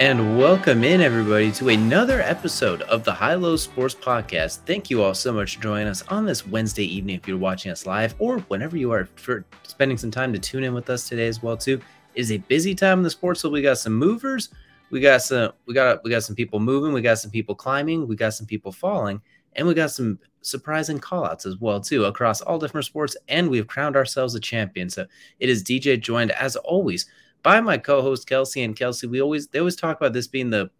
And welcome in, everybody, to another episode of the High Low Sports Podcast. Thank you all so much for joining us on this Wednesday evening if you're watching us live or whenever you are for spending some time to tune in with us today as well, too. It is a busy time in the sports, so we got some movers, we got some we got we got some people moving, we got some people climbing, we got some people falling, and we got some surprising callouts as well, too, across all different sports, and we've crowned ourselves a champion. So it is DJ joined as always by my co-host Kelcey and Kelcey. We always they always talk about this being the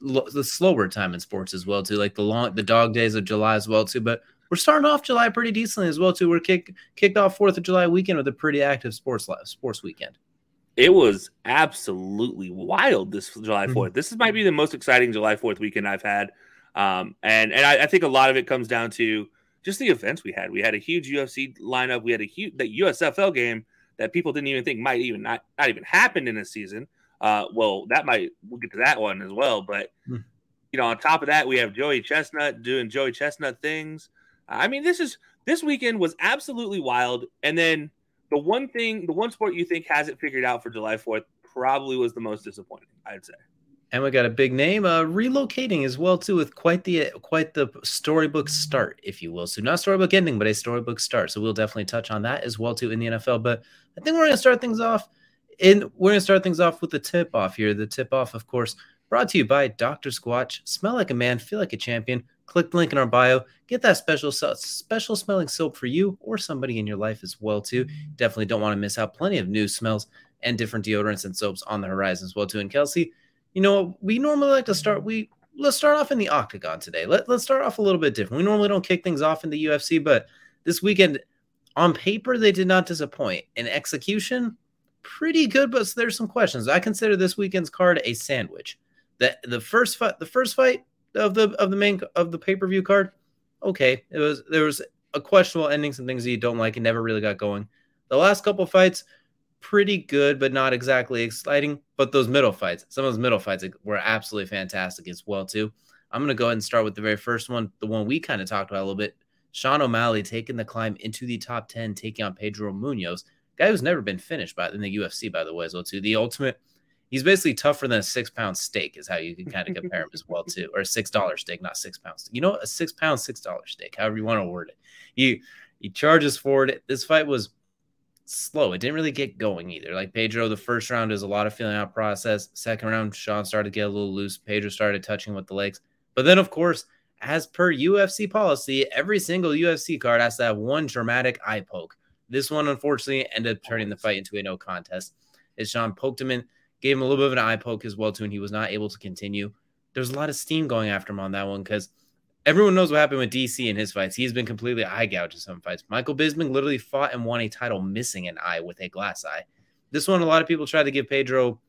the slower time in sports as well too, like the long the dog days of July as well too. But we're starting off July pretty decently as well too. We're kick, kicked off Fourth of July weekend with a pretty active sports sports weekend. It was absolutely wild this July 4th. Mm-hmm. This might be the most exciting July 4th weekend I've had. Um, and and I, I, think a lot of it comes down to just the events we had. We had a huge UFC lineup. We had a huge the USFL game that people didn't even think might even not, not even happen in a season. Uh, well, that might we'll get to that one as well. But hmm. you know, on top of that, we have Joey Chestnut doing Joey Chestnut things. I mean, this is this weekend was absolutely wild. And then the one thing, the one sport you think has it figured out for July Fourth probably was the most disappointing. I'd say. And we got a big name uh, relocating as well too, with quite the quite the storybook start, if you will. So not storybook ending, but a storybook start. So we'll definitely touch on that as well too in the NFL. But I think we're gonna start things off. and we're gonna start things off with the tip off here. The tip off, of course, brought to you by Dr. Squatch. Smell like a man, feel like a champion. Click the link in our bio. Get that special special smelling soap for you or somebody in your life as well too. Definitely don't want to miss out. Plenty of new smells and different deodorants and soaps on the horizon as well too. And Kelcey you know, we normally like to start. We let's start off in the octagon today. Let let's start off a little bit different. We normally don't kick things off in the UFC, but this weekend, on paper, they did not disappoint. In execution, pretty good, but there's some questions. I consider this weekend's card a sandwich. The the first fight, the first fight of the of the main of the pay per view card, okay, it was there was a questionable ending, some things that you don't like, and never really got going. The last couple fights pretty good, but not exactly exciting. But those middle fights, some of those middle fights were absolutely fantastic as well too. I'm gonna go ahead and start with the very first one, the one we kind of talked about a little bit. Sean O'Malley taking the climb into the top 10, taking on Pedro Munhoz, guy who's never been finished by in the UFC, by the way, as well too. The ultimate, he's basically tougher than a six pound steak, is how you can kind of compare him as well too, or a six dollar steak, not six pounds. You know, a six pound, six dollar steak, however you want to word it. He he charges forward. This fight was slow. It didn't really get going either. Like Pedro, the first round is a lot of feeling out process. Second round, Sean started to get a little loose. Pedro started touching with the legs. But then, of course, as per UFC policy, every single UFC card has to have one dramatic eye poke. This one, unfortunately, ended up turning the fight into a no contest. As Sean poked him in, gave him a little bit of an eye poke as well, too, and he was not able to continue. There's a lot of steam going after him on that one because – everyone knows what happened with DC in his fights. He's been completely eye gouged in some fights. Michael Bisping literally fought and won a title missing an eye with a glass eye. This one, a lot of people tried to give Pedro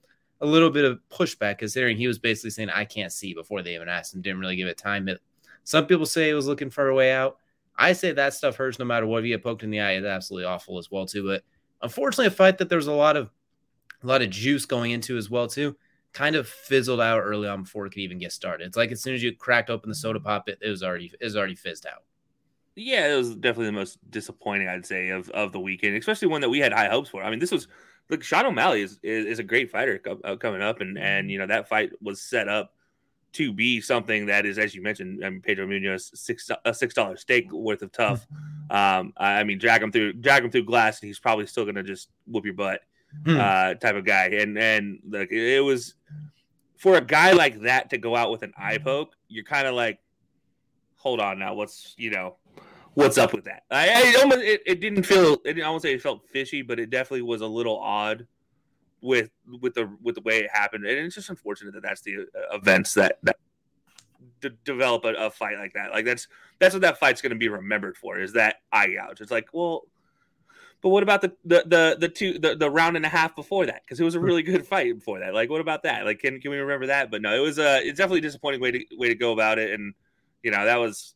a little bit of pushback, considering he was basically saying, I can't see before they even asked him, didn't really give it time. Some people say he was looking for a way out. I say that stuff hurts no matter what. If you get poked in the eye, it's absolutely awful as well, too. But unfortunately, a fight that there was a lot of a lot of juice going into as well, too kind of fizzled out early on before it could even get started. It's like as soon as you cracked open the soda pop, it, it was already it was already fizzed out. Yeah, it was definitely the most disappointing, I'd say, of, of the weekend, especially one that we had high hopes for. I mean, this was look, Sean O'Malley is, is, is a great fighter uh, coming up, and and you know that fight was set up to be something that is, as you mentioned, I mean, Pedro Munhoz six a six dollar stake worth of tough. Um, I mean, drag him through drag him through glass, and he's probably still gonna just whoop your butt, Hmm. uh, type of guy. And and like it was for a guy like that to go out with an eye poke, you're kind of like, hold on now, what's you know, what's up with that? I, I almost it, it didn't feel it, I won't say it felt fishy, but it definitely was a little odd with with the with the way it happened, and it's just unfortunate that that's the uh, events that that d- develop a, a fight like that. Like that's that's what that fight's going to be remembered for is that eye gouge. It's like, well, but what about the the the, the two the, the round and a half before that? Because it was a really good fight before that. Like, what about that? Like, can can we remember that? But no, it was a it's definitely a disappointing way to way to go about it, and you know that was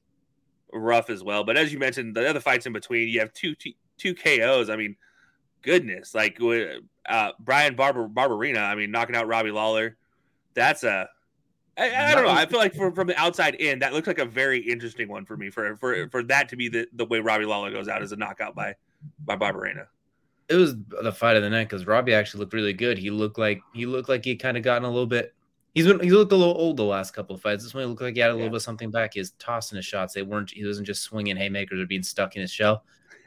rough as well. But as you mentioned, the other fights in between, you have two two, KOs. I mean, goodness, like uh, Bryan Barber Barberena. I mean, knocking out Robbie Lawler. That's a I, I don't know. I feel like from, from the outside in, that looks like a very interesting one for me. For for for that to be the, the way Robbie Lawler goes out as a knockout by by Barberena. It was the fight of the night because Robbie actually looked really good. He looked like he looked like he kind of gotten a little bit. He's been he looked a little old the last couple of fights. This one he looked like he had a little bit of something back. He was tossing his shots. They weren't. He wasn't just swinging haymakers or being stuck in his shell.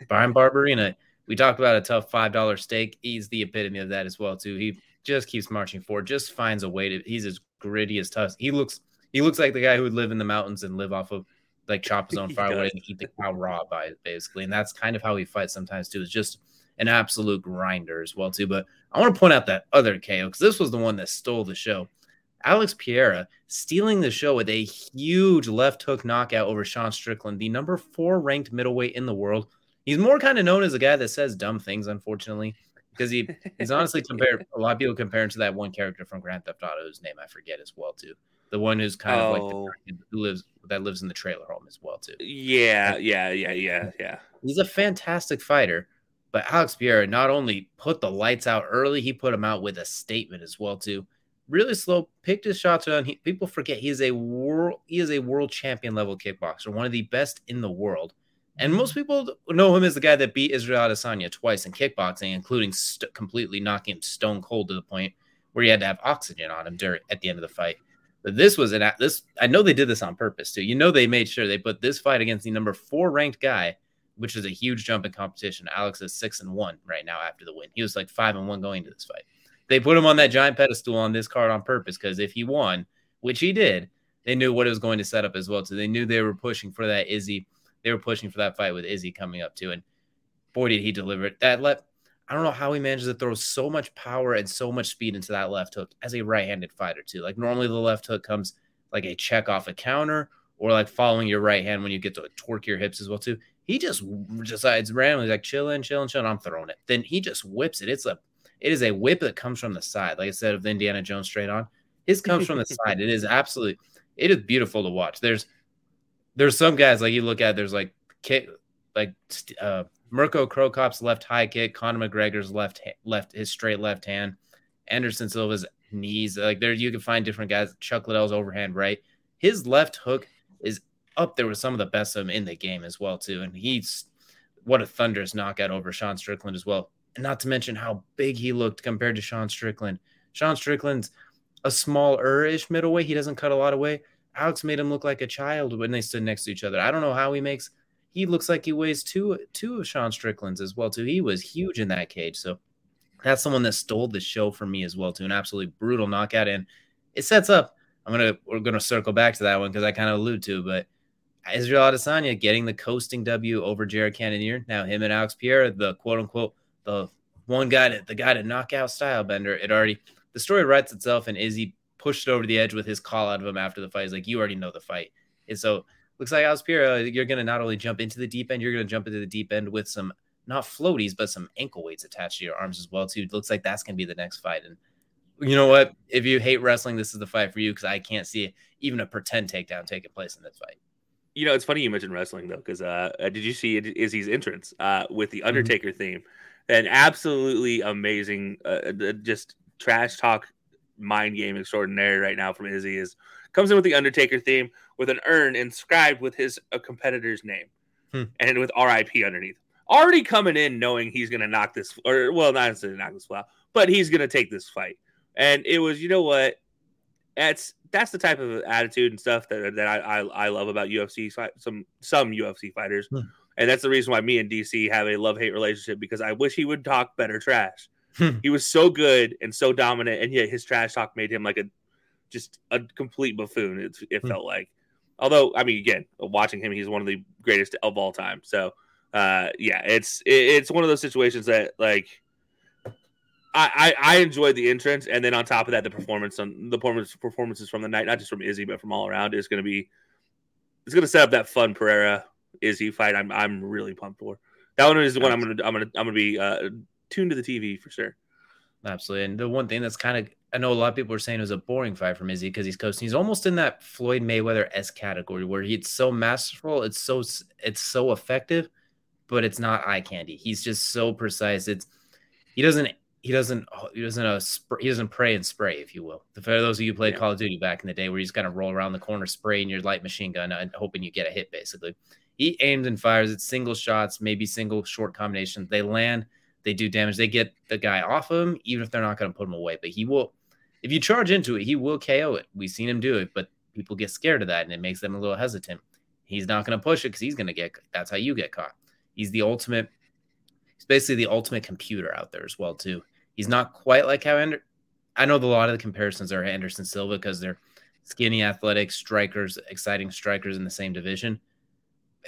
Bryan Barberena. We talked about a tough five dollar stake. He's the epitome of that as well too. He just keeps marching forward. Just finds a way to. He's as gritty as tough. He looks. He looks like the guy who would live in the mountains and live off of like chop his own firewood does. and eat the cow raw by it, basically. And that's kind of how he fights sometimes too. It's just an absolute grinder as well too. But I want to point out that other KO because this was the one that stole the show. Alex Pereira stealing the show with a huge left hook knockout over Sean Strickland, the number four ranked middleweight in the world. He's more kind of known as a guy that says dumb things, unfortunately, because he he's honestly compared. A lot of people compare him to that one character from Grand Theft Auto, whose name I forget as well too. The one who's kind of like Oh. the, who lives that lives in the trailer home as well too. Yeah, yeah, yeah, yeah, yeah. He's a fantastic fighter, but Alex Pereira not only put the lights out early, he put them out with a statement as well too. Really slow, picked his shots on. He, people forget he is a world he is a world champion level kickboxer, one of the best in the world. And most people know him as the guy that beat Israel Adesanya twice in kickboxing, including st- completely knocking him stone cold to the point where he had to have oxygen on him during at the end of the fight. But this was an this. I know they did this on purpose too. You know they made sure they put this fight against the number four ranked guy, which is a huge jump in competition. Alex is six and one right now after the win. He was like five and one going into this fight. They put him on that giant pedestal on this card on purpose because if he won, which he did, they knew what it was going to set up as well. So they knew they were pushing for that Izzy. They were pushing for that fight with Izzy coming up too. And boy, did he deliver it. That left. I don't know how he manages to throw so much power and so much speed into that left hook as a right-handed fighter too. Like normally the left hook comes like a check off a counter or like following your right hand when you get to torque your hips as well too. He just decides randomly like chilling, chilling, chilling. I'm throwing it. Then he just whips it. It's a it is a whip that comes from the side. Like I said of the Indiana Jones straight on. His comes from the side. It is absolutely it is beautiful to watch. There's there's some guys like you look at there's like kick like uh Mirko Cro Cop's left high kick, Conor McGregor's left left his straight left hand, Anderson Silva's knees. Like there, you can find different guys. Chuck Liddell's overhand right. His left hook is up there with some of the best of them in the game as well too. And he's what a thunderous knockout over Sean Strickland as well. And not to mention how big he looked compared to Sean Strickland. Sean Strickland's a small-ish middleweight. He doesn't cut a lot of weight. Alex made him look like a child when they stood next to each other. I don't know how he makes he looks like he weighs two two of Sean Strickland's as well too. He was huge in that cage, so that's someone that stole the show for me as well too. An absolutely brutal knockout, and it sets up. I'm gonna we're gonna circle back to that one because I kind of allude to, but Israel Adesanya getting the coasting W over Jared Cannonier. Now him and Alex Pereira, the quote unquote the one guy that the guy to knock out Stylebender. It already the story writes itself, and Izzy pushed over the edge with his call out of him after the fight. He's like, you already know the fight, and so looks like uh, you're going to not only jump into the deep end, you're going to jump into the deep end with some not floaties, but some ankle weights attached to your arms as well too. Looks like that's going to be the next fight. And you know what? If you hate wrestling, this is the fight for you because I can't see even a pretend takedown taking place in this fight. You know, it's funny you mentioned wrestling though, because uh, uh, did you see Izzy's entrance uh, with the Undertaker theme? An absolutely amazing, uh, uh, just trash talk mind game extraordinary right now from Izzy is comes in with the Undertaker theme with an urn inscribed with his a competitor's name Hmm. and with RIP underneath. Already coming in knowing he's going to knock this, or well, not necessarily knock this out, but he's going to take this fight. And it was, you know what? That's that's the type of attitude and stuff that that I I, I love about UFC some some UFC fighters, hmm. and that's the reason why me and DC have a love hate relationship because I wish he would talk better trash. Hmm. he was so good and so dominant, and yet his trash talk made him like a just a complete buffoon. It, it hmm. felt like. Although, I mean, again, watching him, he's one of the greatest of all time. So, uh, yeah, it's it's one of those situations that like I, I, I enjoyed the entrance, and then on top of that, the performance on the performance performances from the night, not just from Izzy, but from all around, is going to be it's going to set up that fun Pereira Izzy fight. I'm I'm really pumped for. That one is the one I'm gonna I'm gonna I'm gonna be uh, tuned to the TV for sure. Absolutely, and the one thing that's kind of I know a lot of people are saying it was a boring fight from Izzy because he's coasting. He's almost in that Floyd Mayweather s category where he's so masterful, it's so it's so effective, but it's not eye candy. He's just so precise. It's he doesn't he doesn't he doesn't uh, he doesn't pray and spray, if you will. For those of you who played yeah. Call of Duty back in the day, where he's kind of roll around the corner, spraying your light machine gun and hoping you get a hit, basically. He aims and fires. It's single shots, maybe single short combinations. They land, they do damage. They get the guy off of him, even if they're not going to put him away. But he will, if you charge into it, he will KO it. We've seen him do it, but people get scared of that, and it makes them a little hesitant. He's not going to push it because he's going to get. That's how you get caught. He's the ultimate. He's basically the ultimate computer out there as well too. He's not quite like how Ander- I know the, a lot of the comparisons are Anderson Silva because they're skinny, athletic strikers, exciting strikers in the same division.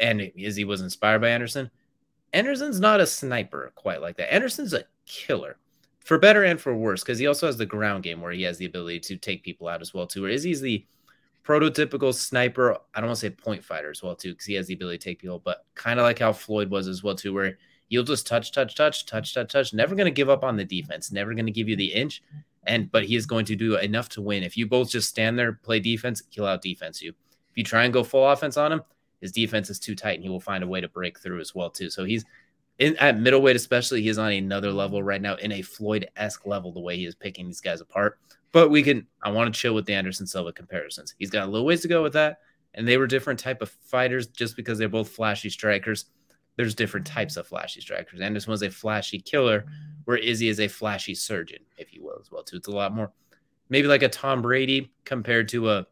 And Izzy was inspired by Anderson. Anderson's not a sniper quite like that. Anderson's a killer for better and for worse because he also has the ground game where he has the ability to take people out as well too. Where Izzy's the prototypical sniper. I don't want to say point fighter as well too because he has the ability to take people, but kind of like how Floyd was as well too, where You'll just touch, touch, touch, touch, touch, touch. Never going to give up on the defense. Never going to give you the inch. And but he is going to do enough to win. If you both just stand there, play defense, he'll out defense you. If you try and go full offense on him, his defense is too tight, and he will find a way to break through as well too. So he's in at middleweight, especially. He is on another level right now, in a Floyd esque level, the way he is picking these guys apart. But we can. I want to chill with the Anderson Silva comparisons. He's got a little ways to go with that, and they were different type of fighters just because they're both flashy strikers there's different types of flashy strikers. Anderson was a flashy killer, where Izzy is a flashy surgeon, if you will, as well. Too. It's a lot more, maybe like a Tom Brady compared to a,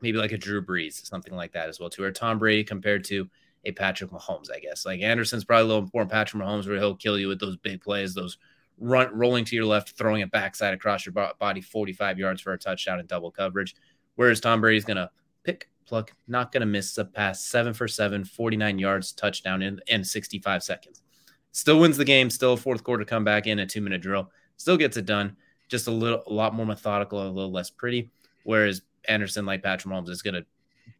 maybe like a Drew Brees, something like that as well. Too, or Tom Brady compared to a Patrick Mahomes, I guess. Like Anderson's probably a little more Patrick Mahomes, where he'll kill you with those big plays, those run rolling to your left, throwing it backside across your body 45 yards for a touchdown in double coverage. Whereas Tom Brady's gonna pick Pluck not going to miss a pass, seven for seven, 49 yards, touchdown in, in 65 seconds. Still wins the game, still fourth quarter comeback in a two minute drill, still gets it done. Just a little, a lot more methodical, a little less pretty. Whereas Anderson, like Patrick Mahomes, is going to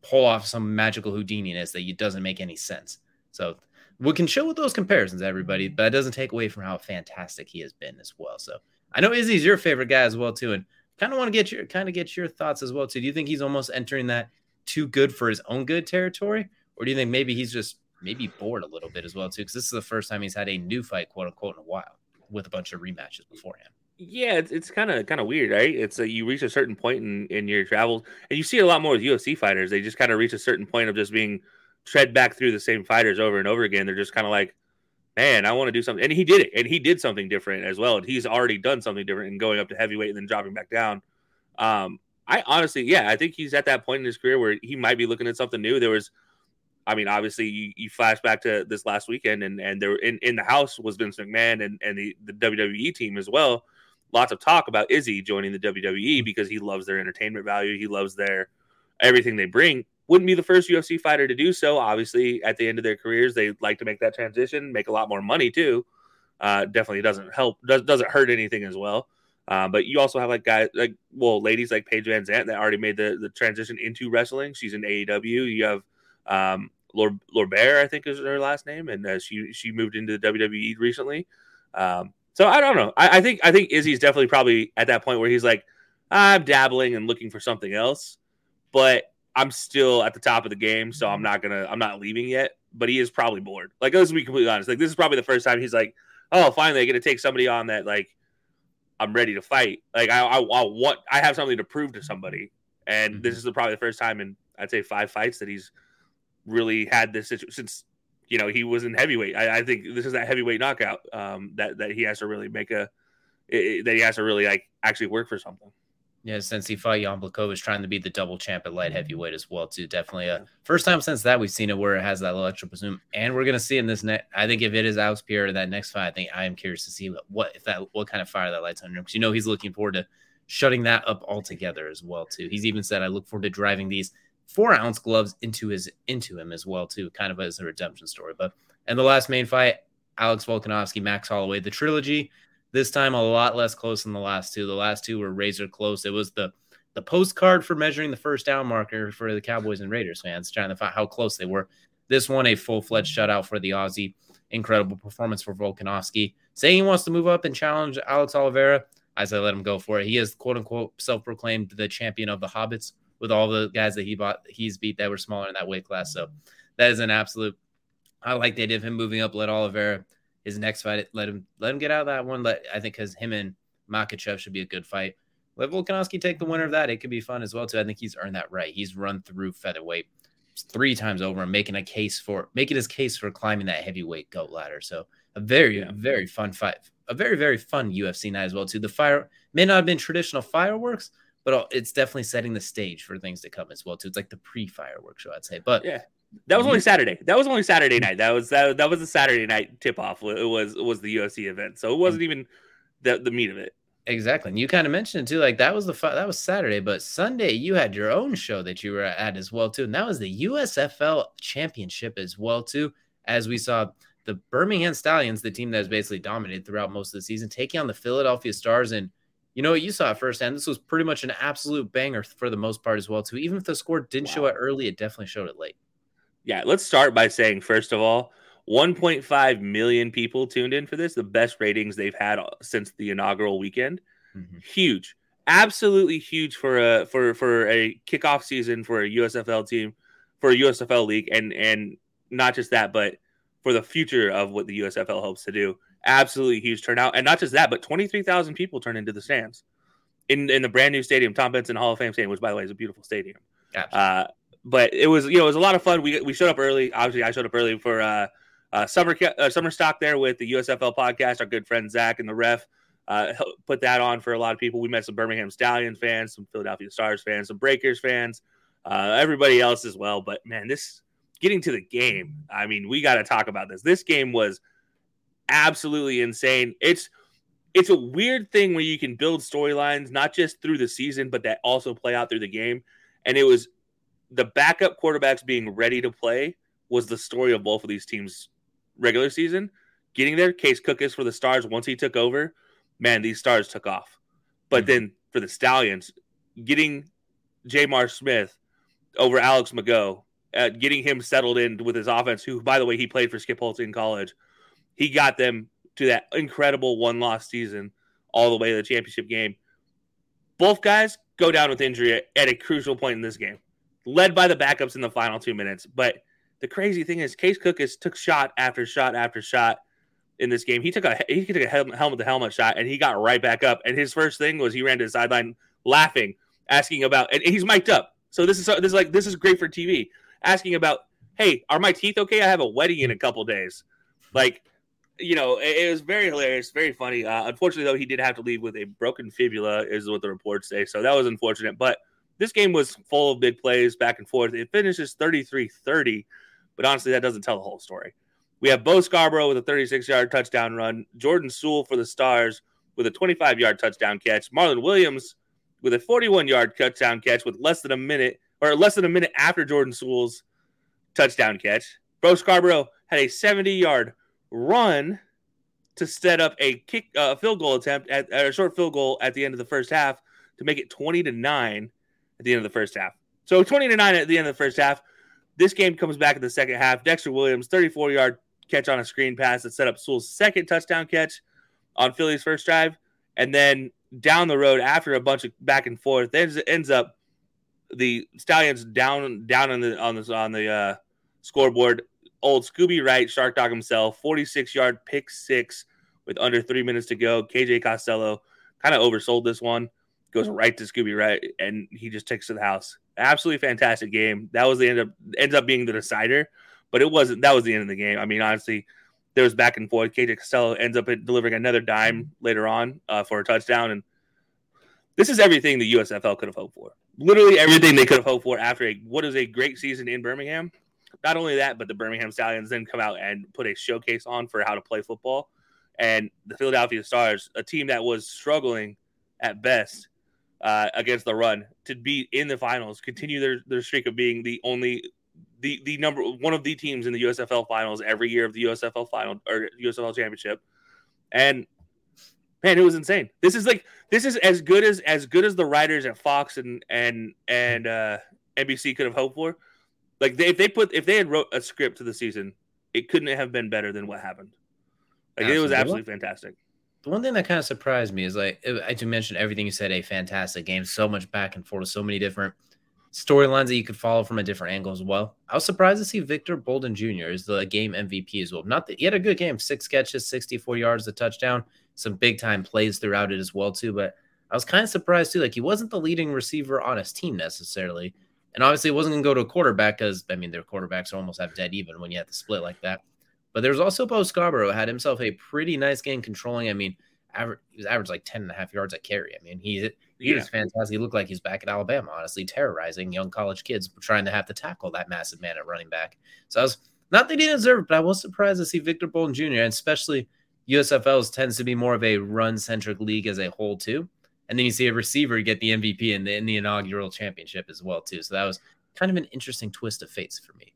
pull off some magical Houdininess that it doesn't make any sense. So we can show with those comparisons, everybody, but that doesn't take away from how fantastic he has been as well. So I know Izzy's your favorite guy as well too, and kind of want to get your kind of get your thoughts as well too. Do you think he's almost entering that too good for his own good territory, or do you think maybe he's just maybe bored a little bit as well too? Because this is the first time he's had a new fight, quote unquote, in a while, with a bunch of rematches beforehand. Yeah, it's kind of kind of weird, right? It's a, you reach a certain point in in your travels, and you see a lot more with UFC fighters. They just kind of reach a certain point of just being tread back through the same fighters over and over again. They're just kind of like, man, I want to do something, and he did it, and he did something different as well. And he's already done something different and going up to heavyweight and then dropping back down. Um, I honestly, yeah, I think he's at that point in his career where he might be looking at something new. There was, I mean, obviously, you, you flash back to this last weekend, and and there in, in the house was Vince McMahon and and the, the WWE team as well. Lots of talk about Izzy joining the WWE because he loves their entertainment value. He loves their everything they bring. Wouldn't be the first UFC fighter to do so. Obviously, at the end of their careers, they like to make that transition, make a lot more money too. Uh, definitely doesn't help, does, doesn't hurt anything as well. Um, but you also have like guys like well, ladies like Paige VanZant that already made the, the transition into wrestling. She's in AEW. You have um, Lord Bear, I think is her last name, and uh, she she moved into the WWE recently. Um, so I don't know. I, I, think I think Izzy's definitely probably at that point where he's like, I'm dabbling and looking for something else, but I'm still at the top of the game, so I'm not gonna I'm not leaving yet. But he is probably bored. Like let's be completely honest. Like this is probably the first time he's like, oh, finally I get to take somebody on that like I'm ready to fight. Like I, I, I want, I have something to prove to somebody, and mm-hmm. this is the, probably the first time in I'd say five fights that he's really had this situation since you know he was in heavyweight. I, I think this is that heavyweight knockout um, that that he has to really make a it, that he has to really like actually work for something. Yeah, since he fought Jan Blachowicz trying to be the double champ at light heavyweight as well, too. Definitely a first time since that we've seen it where it has that little extra presume. And we're gonna see in this next I think if it is Alex Pereira that next fight, I think I am curious to see what if that what kind of fire that lights under him. Because you know he's looking forward to shutting that up altogether as well, too. He's even said I look forward to driving these four ounce gloves into his into him as well, too, kind of as a redemption story. But and the last main fight, Alex Volkanovski, Max Holloway, the trilogy. This time a lot less close than the last two. The last two were razor close. It was the the postcard for measuring the first down marker for the Cowboys and Raiders fans, trying to find how close they were. This one, a full fledged shutout for the Aussie. Incredible performance for Volkanovski. Saying he wants to move up and challenge Alex Oliveira, I let him go for it. He is quote unquote self proclaimed the champion of the Hobbits with all the guys that he bought, he's beat that were smaller in that weight class. So that is an absolute. I like the idea of him moving up. Let Oliveira his next fight, let him let him get out of that one. Let I think because him and Makhachev should be a good fight. Let Volkanovski take the winner of that. It could be fun as well too. I think he's earned that right. He's run through featherweight three times over and making a case for making his case for climbing that heavyweight goat ladder. So a very yeah. very fun fight, a very very fun UFC night as well too. The fire may not have been traditional fireworks, but uh, it's definitely setting the stage for things to come as well too. It's like the pre fireworks show, I'd say. But yeah, that was only Saturday. That was only Saturday night. That was that, that was a Saturday night tip off. It was it was the UFC event, so it wasn't even the the meat of it. Exactly, and you kind of mentioned it too. Like that was the that was Saturday, but Sunday you had your own show that you were at as well too, and that was the USFL Championship as well too. As we saw the Birmingham Stallions, the team that has basically dominated throughout most of the season, taking on the Philadelphia Stars, and you know what you saw firsthand. This was pretty much an absolute banger for the most part as well too. Even if the score didn't wow. show it early, it definitely showed it late. Yeah, let's start by saying first of all, 1.5 million people tuned in for this, the best ratings they've had since the inaugural weekend. Mm-hmm. Huge. Absolutely huge for a for for a kickoff season for a USFL team, for a USFL league and and not just that, but for the future of what the USFL hopes to do. Absolutely huge turnout. And not just that, but 23,000 people turned into the stands in, in the brand new stadium, Tom Benson Hall of Fame Stadium, which by the way is a beautiful stadium. Uh, but it was you know it was a lot of fun. We we showed up early. Obviously, I showed up early for uh, uh summer uh, summer stock there with the USFL podcast. Our good friend Zach and the ref uh, put that on for a lot of people. We met some Birmingham Stallion fans, some Philadelphia Stars fans, some Breakers fans, uh, everybody else as well. But man, this getting to the game. I mean, we got to talk about this. This game was absolutely insane. It's it's a weird thing where you can build storylines not just through the season, but that also play out through the game. And it was the backup quarterbacks being ready to play was the story of both of these teams' regular season. Getting there, Case Cookus for the Stars once he took over, man, these Stars took off. But mm-hmm. then for the Stallions, getting J'Mar Smith over Alex McGough, uh, getting him settled in with his offense, who, by the way, he played for Skip Holtz in college. He got them to that incredible one loss season all the way to the championship game. Both guys go down with injury at a crucial point in this game led by the backups in the final two minutes. But the crazy thing is, Case Cookus took shot after shot after shot in this game. He took a he took a helmet to helmet shot and he got right back up. And his first thing was he ran to the sideline laughing, asking about and he's mic'd up. So this is this is like this is great for TV. Asking about, hey, are my teeth okay? I have a wedding in a couple days. Like, you know, it, it was very hilarious, very funny. Uh, unfortunately, though, he did have to leave with a broken fibula, is what the reports say. So that was unfortunate. But this game was full of big plays back and forth. It finishes 33 30, but honestly, that doesn't tell the whole story. We have Bo Scarborough with a 36 yard touchdown run, Jordan Sewell for the Stars with a 25 yard touchdown catch, Marlon Williams with a 41 yard touchdown catch with less than a minute or less than a minute after Jordan Sewell's touchdown catch. Bo Scarborough had a 70 yard run to set up a kick, uh, field goal attempt at, at a short field goal at the end of the first half to make it 20 to 9 at the end of the first half. So 20 to 9 at the end of the first half. This game comes back in the second half. Dexter Williams, 34 yard catch on a screen pass that set up Sewell's second touchdown catch on Philly's first drive. And then down the road, after a bunch of back and forth, ends, ends up the Stallions down down on the on the on the uh, scoreboard. Old Scooby Wright, Shark Dog himself, 46 yard pick six with under three minutes to go. KJ Costello kind of oversold this one goes right to Scooby Wright, and he just takes to the house. Absolutely fantastic game. That was the end up ends up being the decider, but it wasn't. That was the end of the game. I mean, honestly, there was back and forth. KJ Costello ends up delivering another dime later on uh, for a touchdown, and this is everything the USFL could have hoped for. Literally everything they could have hoped for after a what is a great season in Birmingham. Not only that, but the Birmingham Stallions then come out and put a showcase on for how to play football. And the Philadelphia Stars, a team that was struggling at best uh, against the run, to be in the finals, continue their, their streak of being the only the the number one of the teams in the USFL finals every year of the USFL final or USFL championship. And man, it was insane. This is like this is as good as as good as the writers at Fox and and and uh, NBC could have hoped for. Like they, if they put if they had wrote a script to the season, it couldn't have been better than what happened. Like absolutely. it was absolutely fantastic. The one thing that kind of surprised me is like I to mention everything you said, a fantastic game, so much back and forth, so many different storylines that you could follow from a different angle as well. I was surprised to see Victor Bolden Jr. as the game MVP as well. Not that he had a good game, six catches, 64 yards, a touchdown some big time plays throughout it as well too. But I was kind of surprised too. Like he wasn't the leading receiver on his team necessarily, and obviously it wasn't going to go to a quarterback because I mean their quarterbacks are almost have dead even when you have to split like that. But there was also Bo Scarborough had himself a pretty nice game controlling. I mean, average he was average like 10 and a half yards at carry. I mean, he he yeah. was fantastic. He looked like he's back at Alabama, honestly, terrorizing young college kids trying to have to tackle that massive man at running back. So I was not that he didn't deserve it, but I was surprised to see Victor Bolden Jr. and especially USFLs tends to be more of a run centric league as a whole too. And then you see a receiver get the MVP in the in the inaugural championship as well too. So that was kind of an interesting twist of fates for me.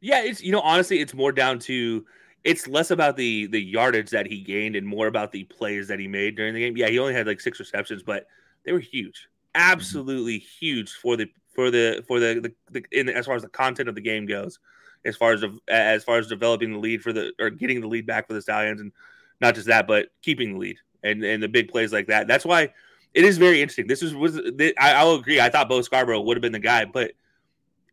Yeah, it's you know honestly, it's more down to it's less about the the yardage that he gained and more about the plays that he made during the game. Yeah, he only had like six receptions, but they were huge, absolutely mm-hmm. huge for the for the for the, the, the in as far as the content of the game goes as far as as far as developing the lead for the or getting the lead back for the Stallions, and not just that, but keeping the lead and and the big plays like that. That's why it is very interesting. This is was I, I'll agree. I thought Bo Scarborough would have been the guy, but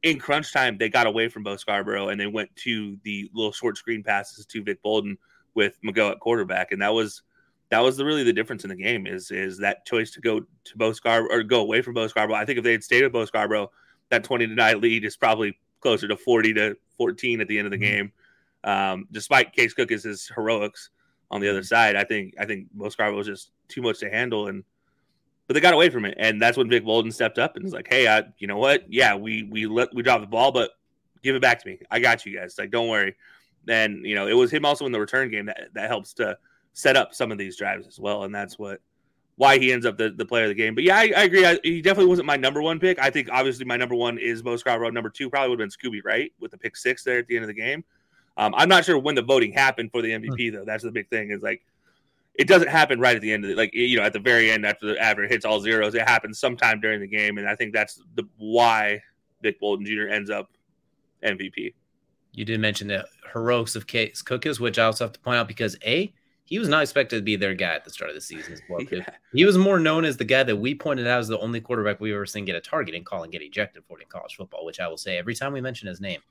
in crunch time they got away from Bo Scarborough and they went to the little short screen passes to Vic Bolden with McGough at quarterback, and that was that was the, really the difference in the game is is that choice to go to Bo Scarborough or go away from Bo Scarborough. I think if they had stayed with Bo Scarborough, that twenty to nine lead is probably closer to 40 to 14 at the end of the mm-hmm. game. Um, despite Case Cook's heroics on the other mm-hmm. side, I think I think Bo Scarborough was just too much to handle, and but they got away from it, and that's when Vic Bolden stepped up and was like, "Hey, I, you know what? Yeah, we we let we dropped the ball, but give it back to me. I got you guys. Like, don't worry." And you know, it was him also in the return game that that helps to set up some of these drives as well, and that's what why he ends up the, the player of the game. But yeah, I, I agree. I, he definitely wasn't my number one pick. I think obviously my number one is Bo Scarborough. Number two probably would have been Scooby Wright with the pick six there at the end of the game. Um, I'm not sure when the voting happened for the MVP though. That's the big thing. Is like it doesn't happen right at the end of it. Like you know, at the very end after the after it hits all zeros, it happens sometime during the game, and I think that's the why Vic Bolden Jr. ends up MVP. You did mention the heroics of Case Cookus, which I also have to point out because a he was not expected to be their guy at the start of the season as well. Yeah. He was more known as the guy that we pointed out as the only quarterback we ever seen get a target and call and get ejected for it in college football, which I will say every time we mention his name.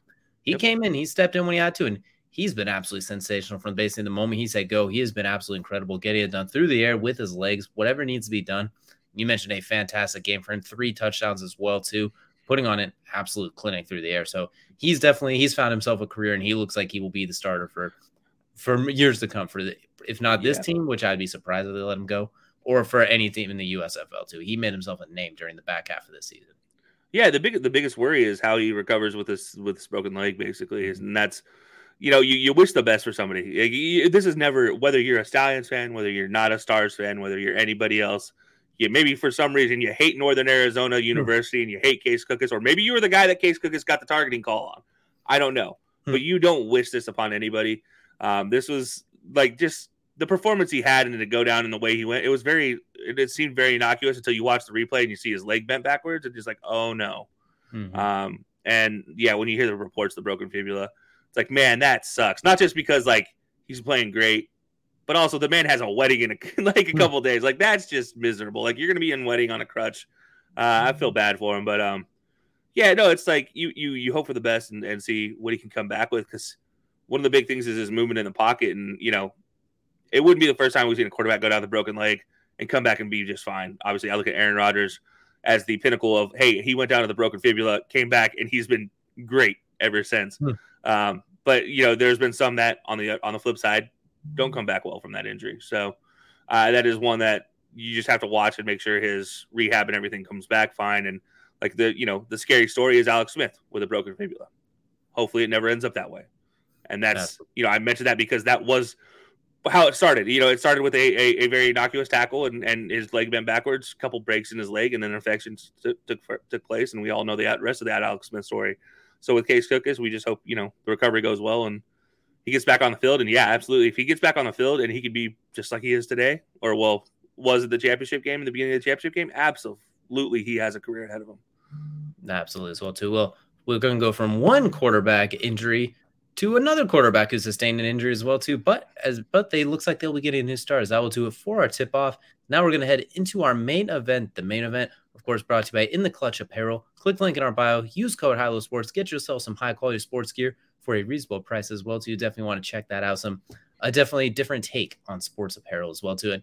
He yep. came in, he stepped in when he had to, and he's been absolutely sensational from basically the moment he said go. He has been absolutely incredible, getting it done through the air with his legs, whatever needs to be done. You mentioned a fantastic game for him, three touchdowns as well, too, putting on an absolute clinic through the air. So he's definitely he's found himself a career, and he looks like he will be the starter for for years to come for the if not this yeah. team, which I'd be surprised if they let him go, or for any team in the USFL too. He made himself a name during the back half of the season. Yeah, the big the biggest worry is how he recovers with this with this broken leg, basically, and that's you know you, you wish the best for somebody. Like, you, this is never whether you're a Stallions fan, whether you're not a Stars fan, whether you're anybody else. You maybe for some reason you hate Northern Arizona University and you hate Case Cookus, or maybe you were the guy that Case Cookus got the targeting call on. I don't know, hmm. but you don't wish this upon anybody. Um, this was like just the performance he had and to go down in the way he went, it was very, it, it, seemed very innocuous until you watch the replay and you see his leg bent backwards and just like, oh no. Mm-hmm. Um, and yeah, when you hear the reports, the broken fibula, it's like, man, that sucks. Not just because like he's playing great, but also the man has a wedding in a, like a hmm. couple days. Like that's just miserable. Like you're gonna be in wedding on a crutch. Uh, I feel bad for him, but um, yeah, no, it's like you you you hope for the best and, and see what he can come back with because one of the big things is his movement in the pocket, and you know it wouldn't be the first time we've seen a quarterback go down the broken leg and come back and be just fine. Obviously, I look at Aaron Rodgers as the pinnacle of hey, he went down to the broken fibula, came back, and he's been great ever since. Hmm. Um, but you know, there's been some that on the on the flip side don't come back well from that injury. So uh, that is one that you just have to watch and make sure his rehab and everything comes back fine. And like the you know the scary story is Alex Smith with a broken fibula. Hopefully, it never ends up that way. And that's you know I mentioned that because that was how it started. You know, it started with a, a, a, very innocuous tackle and, and his leg bent backwards, a couple breaks in his leg, and then infections took, took, took place. And we all know the rest of that Alex Smith story. So with Case Cookus, we just hope, you know, the recovery goes well and he gets back on the field. And yeah, absolutely. If he gets back on the field and he could be just like he is today, or well, was it the championship game in the beginning of the championship game? Absolutely. He has a career ahead of him. Absolutely as well, too. Well, we're going to go from one quarterback injury to another quarterback who sustained an injury as well too. But as but they looks like they'll be getting new stars. That will do it for our tip off. Now we're going to head into our main event. The main event, of course, brought to you by In the Clutch Apparel. Click link in our bio. Use code Hilo Sports. Get yourself some high quality sports gear for a reasonable price as well too. You definitely want to check that out. Some a definitely different take on sports apparel as well too. And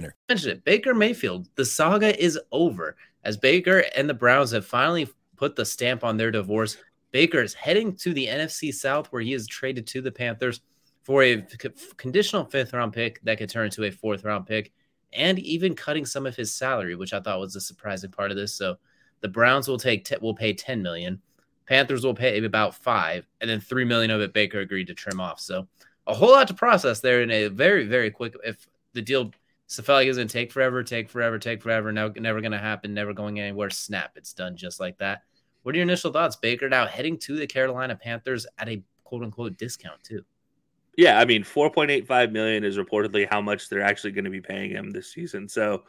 winner. Mentioned it. Baker Mayfield. The saga is over as Baker and the Browns have finally put the stamp on their divorce. Baker is heading to the NFC South where he is traded to the Panthers for a conditional fifth round pick that could turn into a fourth round pick and even cutting some of his salary, which I thought was a surprising part of this. So the Browns will take t- will pay 10 million. Panthers will pay about 5 and then 3 million of it Baker agreed to trim off. So a whole lot to process there in a very very quick if the deal so felt like it was gonna take forever, take forever, take forever. No, never gonna happen, never going anywhere. Snap, it's done just like that. What are your initial thoughts, Baker? Now heading to the Carolina Panthers at a quote unquote discount too. Yeah, I mean, 4.85 million is reportedly how much they're actually going to be paying him this season. So,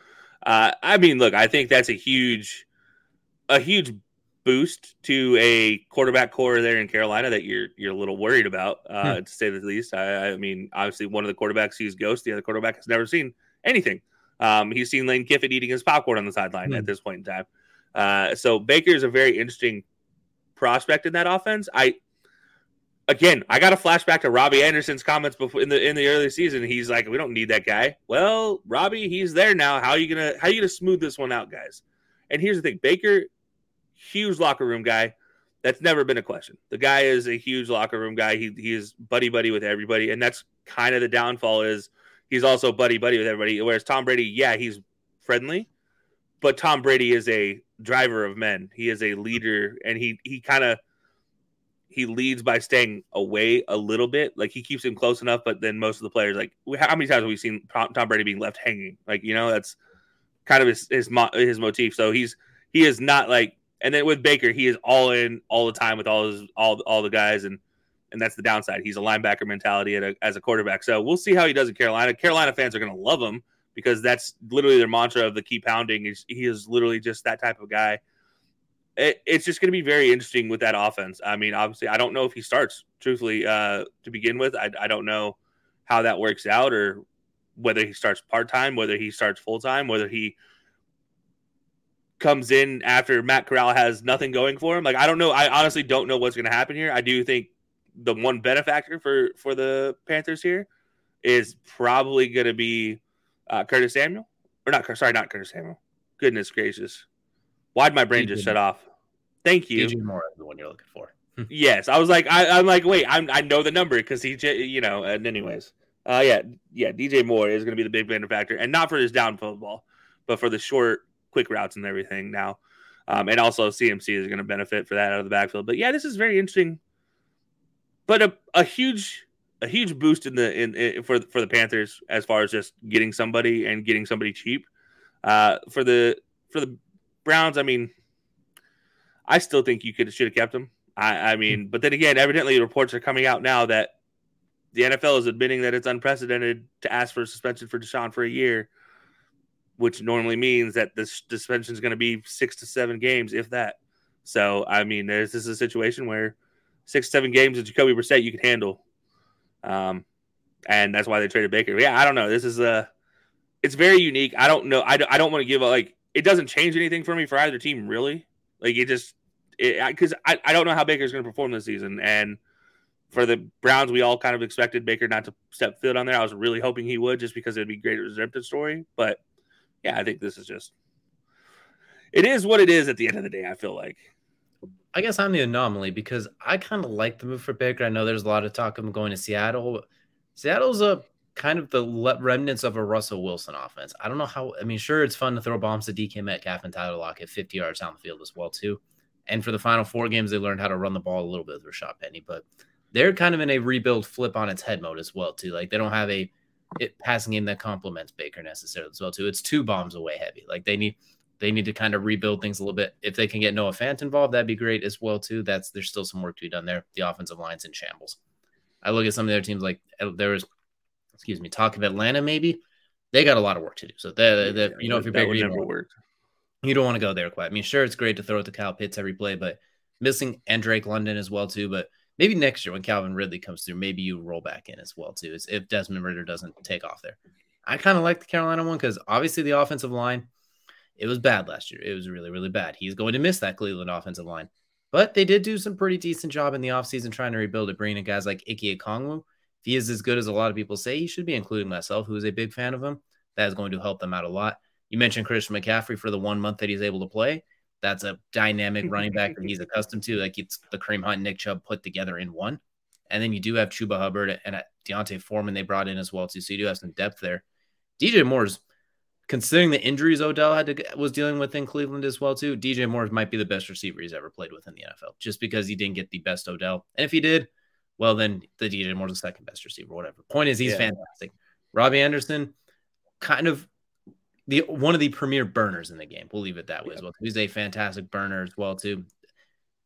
uh, I mean, look, I think that's a huge, a huge boost to a quarterback core there in Carolina that you're you're a little worried about, uh, hmm. to say the least. I, I, mean, obviously, one of the quarterbacks sees ghosts, the other quarterback has never seen anything. Um, he's seen Lane Kiffin eating his popcorn on the sideline mm. at hmm. this point in time. Uh, so Baker is a very interesting prospect in that offense. I again, I got a flashback to Robbie Anderson's comments before in the in the early season. He's like, "We don't need that guy." Well, Robbie, he's there now. How are you gonna how are you gonna smooth this one out, guys? And here's the thing: Baker, huge locker room guy. That's never been a question. The guy is a huge locker room guy. He he is buddy buddy with everybody, and that's kind of the downfall is he's also buddy buddy with everybody. Whereas Tom Brady, yeah, he's friendly, but Tom Brady is a driver of men. He is a leader, and he he kind of he leads by staying away a little bit. Like he keeps him close enough, but then most of the players, like how many times have we seen Tom Brady being left hanging? Like you know, that's kind of his his his motif. So he's he is not like, and then with Baker, he is all in all the time with all his all all the guys and and that's the downside. He's a linebacker mentality a, as a quarterback. So we'll see how he does in Carolina. Carolina fans are going to love him because that's literally their mantra of the key pounding. Is he is literally just that type of guy. It, it's just going to be very interesting with that offense. I mean, obviously, I don't know if he starts. Truthfully, uh, to begin with, I, I don't know how that works out or whether he starts part time, whether he starts full time, whether he comes in after Matt Corral has nothing going for him. Like I don't know. I honestly don't know what's going to happen here. I do think the one benefactor for for the Panthers here is probably going to be uh, Curtis Samuel, or not? Sorry, not Curtis Samuel. Goodness gracious, why'd my brain DJ just shut off? Thank you. DJ Moore is the one you're looking for. yes, I was like, I, am like, wait, I'm, I know the number because he, you know, and anyways, uh, yeah, yeah, DJ Moore is going to be the big benefactor, and not for his down football, but for the short, quick routes and everything now. Um, and also CMC is going to benefit for that out of the backfield. But yeah, this is very interesting but a, a huge a huge boost in the in, in, for for the Panthers as far as just getting somebody and getting somebody cheap. Uh, for the for the Browns, I mean, I still think you could should have kept him. I, I mean, but then again, evidently reports are coming out now that the NFL is admitting that it's unprecedented to ask for a suspension for Deshaun for a year, which normally means that this suspension is going to be six to seven games, if that. So, I mean, there's this is a situation where six, seven games of Jacoby Brissett you can handle. Um, and that's why they traded Baker. Yeah, I don't know. This is a it's very unique. I don't know. I I don't want to give a like. It doesn't change anything for me for either team, really. Like it just because I, I don't know how Baker's going to perform this season, and for the Browns, we all kind of expected Baker not to step foot on there. I was really hoping he would, just because it'd be great redemptive story. But yeah, I think this is just it is what it is at the end of the day. I feel like. I guess I'm the anomaly because I kind of like the move for Baker. I know there's a lot of talk of him going to Seattle. Seattle's a kind of the remnants of a Russell Wilson offense. I don't know how. I mean, sure, it's fun to throw bombs to DK Metcalf and Tyler Lockett 50 yards down the field as well too. And for the final four games, they learned how to run the ball a little bit with Rashaad Penny, but they're kind of in a rebuild flip on its head mode as well too. Like they don't have a it passing game that complements Baker necessarily as well too. It's two bombs away heavy. Like they need they need to kind of rebuild things a little bit. If they can get Noah Fant involved, that'd be great as well too. That's there's still some work to be done there. The offensive line's in shambles. I look at some of the other teams like uh, there was, excuse me, talk of Atlanta maybe. They got a lot of work to do. So that yeah, you know if you're big, you, don't, you don't want to go there quite. I mean, sure, it's great to throw it to Kyle Pitts every play, but missing and Drake London as well too. But maybe next year when Calvin Ridley comes through, maybe you roll back in as well too. if Desmond Ridder doesn't take off there. I kind of like the Carolina one because obviously the offensive line it was bad last year. It was really, really bad. He's going to miss that Cleveland offensive line. But they did do some pretty decent job in the offseason trying to rebuild it, bringing in guys like Ike Ekwonu. If he is as good as a lot of people say, he should be, including myself, who is a big fan of him. That is going to help them out a lot. You mentioned Christian McCaffrey for the one month that he's able to play. That's a dynamic running back that he's accustomed to. Like it's the Kareem Hunt, Nick Chubb put together in one. And then you do have Chuba Hubbard and D'Onta Foreman they brought in as well too. So you do have some depth there. DJ Moore's considering the injuries Odell had to was dealing with in Cleveland as well too, DJ Moore might be the best receiver he's ever played with in the NFL, just because he didn't get the best Odell. And if he did, well, then the DJ Moore's the second best receiver, whatever. Point is, he's yeah. fantastic. Robbie Anderson, kind of the one of the premier burners in the game. We'll leave it that way yeah. as well. He's a fantastic burner as well too.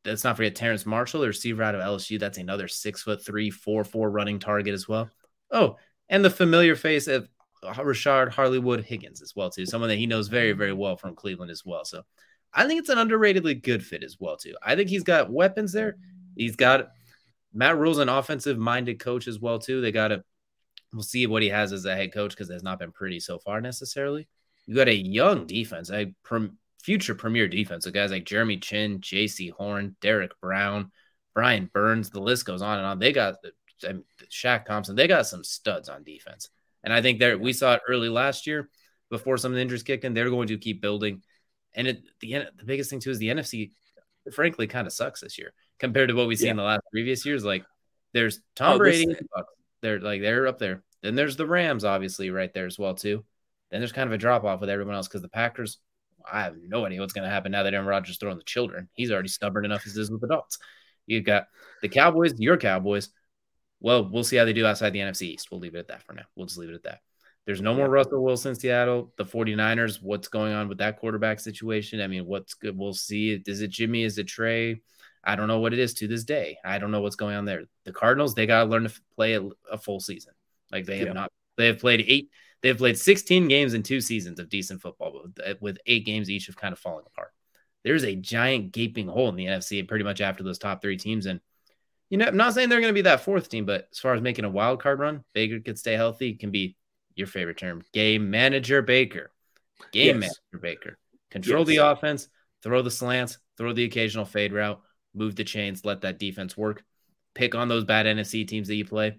Let's not forget Terrace Marshall, the receiver out of LSU. That's another six foot three, four four running target as well. Oh, and the familiar face of Rashard Hollywood Higgins as well too, someone that he knows very very well from Cleveland as well. So I think it's an underratedly good fit as well too. I think he's got weapons there. He's got Matt Rhule's an offensive minded coach as well too. They got to we'll see what he has as a head coach because it's not been pretty so far necessarily. You got a young defense, a prim, future premier defense. So guys like Jeremy Chinn, Jaycee Horn, Derrick Brown, Brian Burns. The list goes on and on. They got Shaq Thompson. They got some studs on defense. And I think there we saw it early last year before some of the injuries kicked in. They're going to keep building. And it, the the biggest thing too is the NFC, frankly, kind of sucks this year compared to what we see yeah. in the last previous years. Like there's Tom oh, Brady, they're like they're up there. Then there's the Rams, obviously, right there as well too. Then there's kind of a drop off with everyone else because the Packers. I have no idea what's going to happen now that Aaron Rodgers throwing the children. He's already stubborn enough as is with adults. You've got the Cowboys, your Cowboys, well, we'll see how they do outside the NFC East. We'll leave it at that for now. We'll just leave it at that. There's no more Russell Wilson Seattle. The 49ers, what's going on with that quarterback situation? I mean, what's good? We'll see. Is it Jimmy? Is it Trey? I don't know what it is to this day. I don't know what's going on there. The Cardinals, they got to learn to play a, a, full season. Like they have yeah. not, they have played eight, they have played 16 games in two seasons of decent football, with, uh, with eight games each of kind of falling apart. There's a giant gaping hole in the NFC pretty much after those top three teams. And you know, I'm not saying they're going to be that fourth team, but as far as making a wild card run, Baker could stay healthy. Can be your favorite term, game manager Baker, game yes. manager Baker. Control yes. the offense, throw the slants, throw the occasional fade route, move the chains, let that defense work. Pick on those bad NFC teams that you play.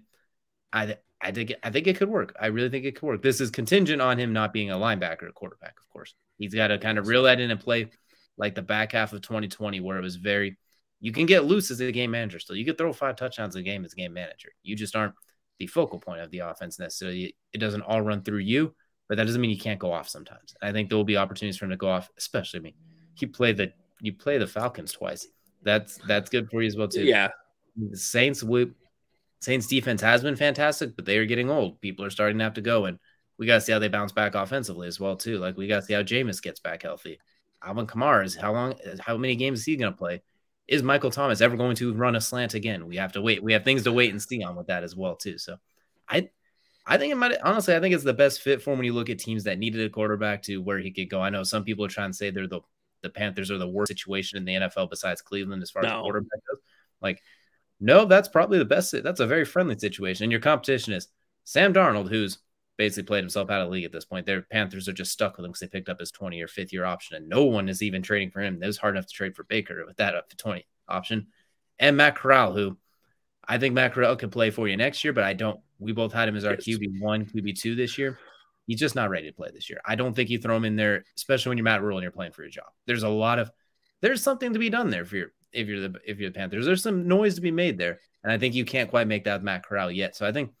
I I think I think it could work. I really think it could work. This is contingent on him not being a linebacker or quarterback, of course. He's got to kind of reel that in and play like the back half of 2020, where it was very you can get loose as a game manager still. You could throw five touchdowns a game as a game manager. You just aren't the focal point of the offense necessarily. It doesn't all run through you, but that doesn't mean you can't go off sometimes. I think there will be opportunities for him to go off, especially me. he played the you play the Falcons twice. That's that's good for you as well too. Yeah. The Saints we Saints defense has been fantastic, but they are getting old. People are starting to have to go, and we got to see how they bounce back offensively as well too. Like we got to see how Jameis gets back healthy. Alvin Kamara is how long? How many games is he going to play? Is Michael Thomas ever going to run a slant again? We have to wait. We have things to wait and see on with that as well too. So I I think it might honestly, I think it's the best fit for him when you look at teams that needed a quarterback to where he could go. I know some people are trying to say they're the the Panthers are the worst situation in the NFL besides Cleveland as far no. as quarterback goes. Like, no, that's probably the best. That's a very friendly situation. And your competition is Sam Darnold, who's basically played himself out of the league at this point. Their Panthers are just stuck with him because they picked up his 20 or fifth year option, and no one is even trading for him. It was hard enough to trade for Baker with that up to 20 option. And Matt Corral, who I think Matt Corral could play for you next year, but I don't. We both had him as our QB one, QB two this year. He's just not ready to play this year. I don't think you throw him in there, especially when you're Matt Rhule and you're playing for your job. There's a lot of there's something to be done there for your if you're the if you're the Panthers. There's some noise to be made there, and I think you can't quite make that with Matt Corral yet. So I think if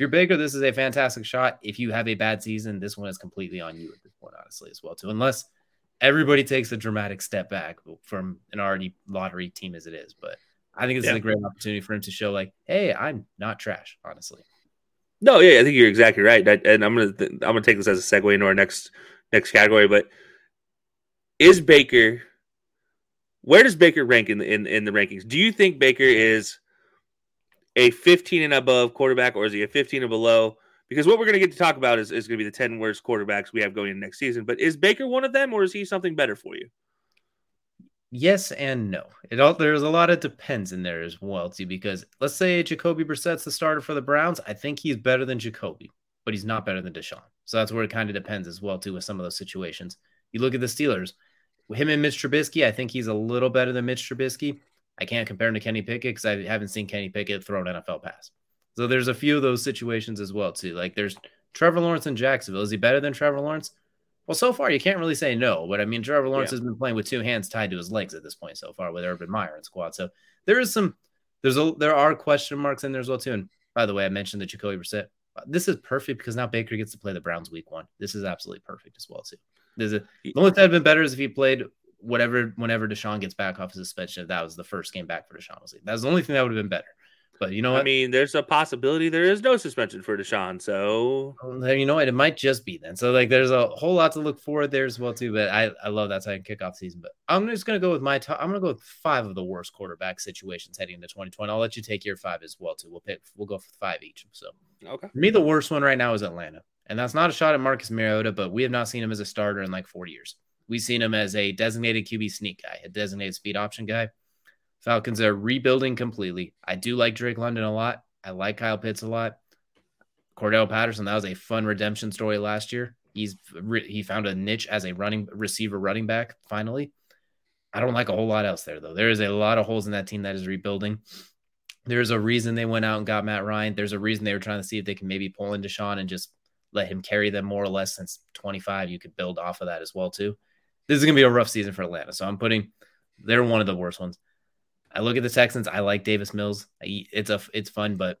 you're Baker, this is a fantastic shot. If you have a bad season, this one is completely on you at this point, honestly, as well too. Unless everybody takes a dramatic step back from an already lottery team as it is, but I think this yeah. is a great opportunity for him to show, like, hey, I'm not trash, honestly. No, yeah, I think you're exactly right, and I'm gonna I'm gonna take this as a segue into our next next category. But is Baker where does Baker rank in the in, in the rankings? Do you think Baker is a 15 and above quarterback, or is he a 15 and below? Because what we're going to get to talk about is, is going to be the 10 worst quarterbacks we have going in next season. But is Baker one of them, or is he something better for you? Yes and no. It all there's a lot of depends in there as well too. Because let's say Jacoby Brissett's the starter for the Browns, I think he's better than Jacoby, but he's not better than Deshaun. So that's where it kind of depends as well too with some of those situations. You look at the Steelers him and Mitch Trubisky, I think he's a little better than Mitch Trubisky. I can't compare him to Kenny Pickett because I haven't seen Kenny Pickett throw an NFL pass. So there's a few of those situations as well too. Like there's Trevor Lawrence in Jacksonville. Is he better than Trevor Lawrence? Well, so far you can't really say no, but I mean Trevor Lawrence yeah. has been playing with two hands tied to his legs at this point so far with Urban Meyer and squad. So there is some there's a there are question marks in there as well too. And by the way, I mentioned the Jacoby Brissett. This is perfect because now Baker gets to play the Browns week one. This is absolutely perfect as well too. There's a, the only thing that had been better is if he played whatever whenever Deshaun gets back off his suspension, if that was the first game back for Deshaun. That was the only thing that would have been better. But you know what? I mean, there's a possibility there is no suspension for Deshaun. So you know what? It might just be then. So like, there's a whole lot to look forward there as well too. But I, I love that second kickoff season. But I'm just gonna go with my top. I'm gonna go with five of the worst quarterback situations heading into 2020. I'll let you take your five as well too. We'll pick. We'll go for five each. So okay. For me, the worst one right now is Atlanta, and that's not a shot at Marcus Mariota, but we have not seen him as a starter in like four years. We've seen him as a designated QB sneak guy, a designated speed option guy. Falcons are rebuilding completely. I do like Drake London a lot. I like Kyle Pitts a lot. Cordarrelle Patterson, that was a fun redemption story last year. He's he found a niche as a running receiver running back finally. I don't like a whole lot else there though. There is a lot of holes in that team that is rebuilding. There's a reason they went out and got Matt Ryan. There's a reason they were trying to see if they can maybe pull in Deshaun and just let him carry them more or less since 25. You could build off of that as well too this is gonna be a rough season for Atlanta. So I'm putting they're one of the worst ones. I look at the Texans. I like Davis Mills. It's a it's fun, but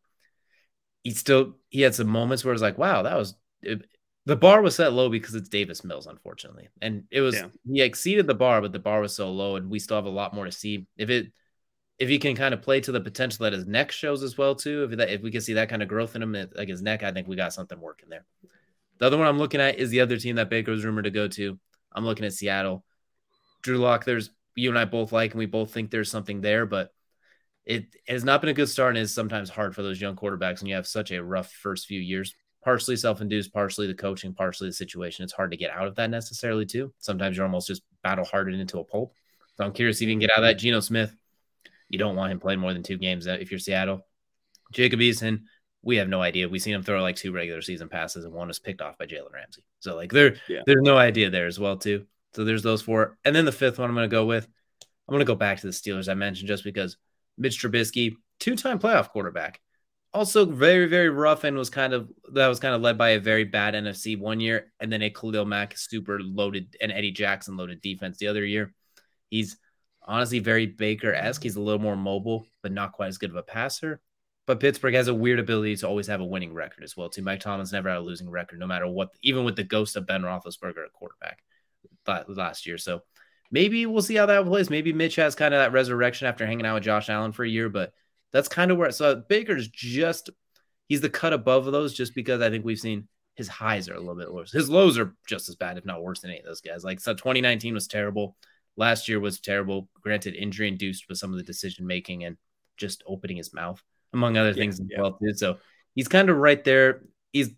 he still he had some moments where it's like, wow, that was it, the bar was set low because it's Davis Mills, unfortunately, and it was yeah. he exceeded the bar, but the bar was so low, and we still have a lot more to see. If it if he can kind of play to the potential that his neck shows as well too, if that if we can see that kind of growth in him, like his neck, I think we got something working there. The other one I'm looking at is the other team that Baker was rumored to go to. I'm looking at Seattle. Drew Lock, there's you and I both like, and we both think there's something there, but it, has not been a good start and is sometimes hard for those young quarterbacks when you have such a rough first few years. Partially self-induced, partially the coaching, partially the situation. It's hard to get out of that necessarily too. Sometimes you're almost just battle hardened into a pulp. So I'm curious if you can get out of that. Geno Smith, you don't want him playing more than two games uh, if you're Seattle. Jacob Eason, we have no idea. We've seen him throw like two regular season passes and one was picked off by Jalen Ramsey. So like there, yeah. there's no idea there as well too. So there's those four, and then the fifth one I'm going to go with. I'm going to go back to the Steelers I mentioned just because Mitch Trubisky, two-time playoff quarterback, also very very rough and was kind of that was kind of led by a very bad NFC one year, and then a Khalil Mack super loaded and Eddie Jackson loaded defense the other year. He's honestly very Baker esque. He's a little more mobile, but not quite as good of a passer. But Pittsburgh has a weird ability to always have a winning record as well. Too. Mike Tomlin's never had a losing record, no matter what, even with the ghost of Ben Roethlisberger at quarterback last year. So maybe we'll see how that plays. Maybe Mitch has kind of that resurrection after hanging out with Josh Allen for a year, but that's kind of where. So Baker's just he's the cut above of those, just because I think we've seen his highs are a little bit worse. His lows are just as bad, if not worse, than any of those guys. Like so, 2019 was terrible. Last year was terrible. Granted, injury induced with some of the decision making and just opening his mouth among other things as yeah. well too. So he's kind of right there. He's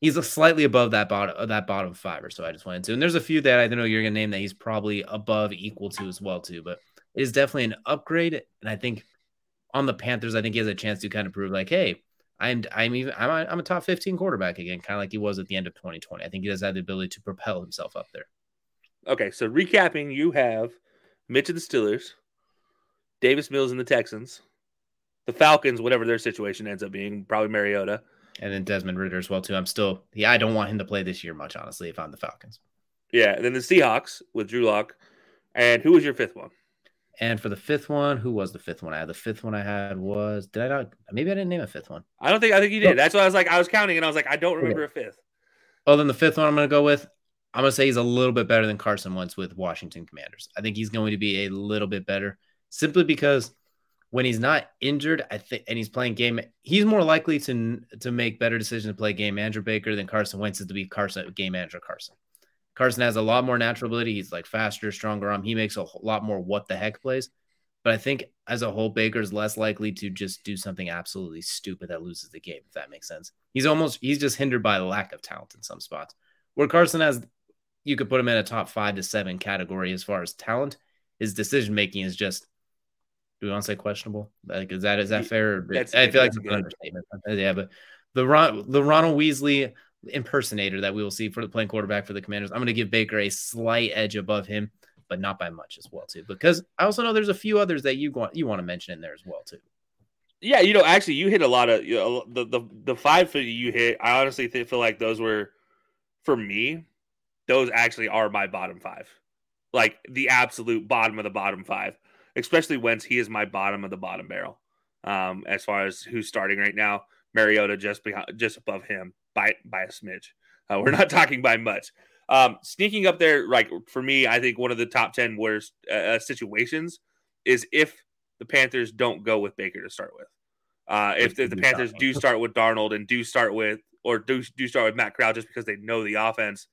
he's a slightly above that bottom uh, that bottom five or so. I just went to, and there's a few that I don't know you're gonna name that he's probably above, equal to as well too. But it is definitely an upgrade, and I think on the Panthers, I think he has a chance to kind of prove like, hey, I'm I'm even I'm a, I'm a top 15 quarterback again, kind of like he was at the end of 2020. I think he does have the ability to propel himself up there. Okay, so recapping, you have Mitch and the Steelers, Davis Mills and the Texans, the Falcons, whatever their situation ends up being, probably Mariota, and then Desmond Ridder as well too. I'm still yeah, I don't want him to play this year much, honestly. If I'm the Falcons, yeah. And then the Seahawks with Drew Lock, and who was your fifth one? And for the fifth one, who was the fifth one I had? The fifth one I had was did I not? Maybe I didn't name a fifth one. I don't think I think you did. That's why I was like I was counting and I was like I don't remember a fifth. Oh, then the fifth one I'm going to go with. I'm going to say he's a little bit better than Carson Wentz with Washington Commanders. I think he's going to be a little bit better simply because when he's not injured, I think, and he's playing game, he's more likely to to make better decisions to play game manager Baker than Carson Wentz is to be Carson game manager Carson. Carson has a lot more natural ability. He's like faster, stronger arm. He makes a lot more what the heck plays. But I think as a whole, Baker's less likely to just do something absolutely stupid that loses the game, if that makes sense. He's almost he's just hindered by lack of talent in some spots. Where Carson has you could put him in a top five to seven category as far as talent. His decision making is just do we want to say questionable? Like is that is that fair? That's, I feel like it's an understatement. Uh, yeah, but the Ron, the Ronald Weasley impersonator that we will see for the playing quarterback for the Commanders. I'm going to give Baker a slight edge above him, but not by much as well too. Because I also know there's a few others that you want you want to mention in there as well too. Yeah, you know, actually, you hit a lot of you know, the the the five for you hit. I honestly feel like those were for me. Those actually are my bottom five, like the absolute bottom of the bottom five. Especially Wentz, he is my bottom of the bottom barrel. Um, as far as who's starting right now, Mariota just behind, just above him by by a smidge. Uh, we're not talking by much. Um, sneaking up there, like for me, I think one of the top ten worst uh, uh, situations is if the Panthers don't go with Baker to start with. Uh, if, if the Panthers do start with Darnold and do start with or do do start with Matt Corral just because they know the offense,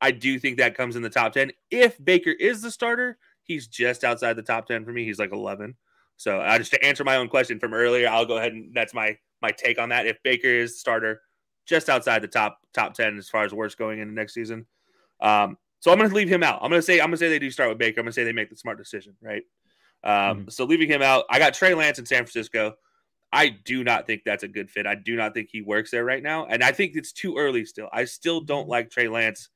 I do think that comes in the top ten. If Baker is the starter, he's just outside the top ten for me. He's like eleven. So uh, just to answer my own question from earlier, I'll go ahead and that's my my take on that. If Baker is starter, just outside the top top ten as far as worst going into next season. Um, so I'm going to leave him out. I'm going to say I'm going to say they do start with Baker. I'm going to say they make the smart decision, right? Um, mm-hmm. So leaving him out, I got Trey Lance in San Francisco. I do not think that's a good fit. I do not think he works there right now, and I think it's too early still. I still don't mm-hmm. like Trey Lance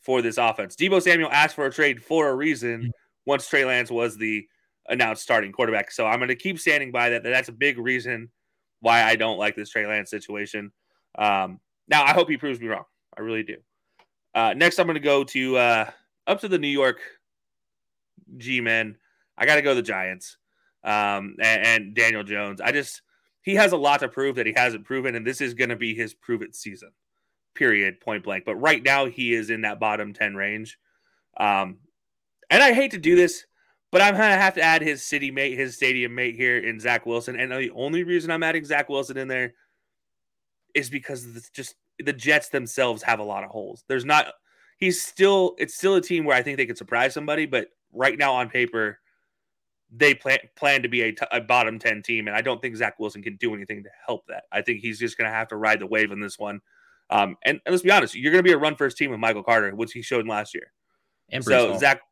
for this offense. Deebo Samuel asked for a trade for a reason. Once Trey Lance was the announced starting quarterback, so I'm going to keep standing by that. That's a big reason why I don't like this Trey Lance situation. Um, now, I hope he proves me wrong. I really do. Uh, next, I'm going to go to uh, up to the New York G men. I got to go the Giants um, and, and, Daniel Jones. I just he has a lot to prove that he hasn't proven, and this is going to be his prove it season. Period. Point blank. But right now, he is in that bottom ten range. Um, and I hate to do this, but I'm gonna have to add his city mate, his stadium mate here in Zach Wilson. And the only reason I'm adding Zach Wilson in there is because it's just the Jets themselves have a lot of holes. There's not he's still it's still a team where I think they could surprise somebody, but right now on paper they plan plan to be a, t- a bottom 10 team and I don't think Zach Wilson can do anything to help that. I think he's just going to have to ride the wave in this one. Um, and, and, let's be honest, you're going to be a run first team with Michael Carter, which he showed last year. And so. Zach,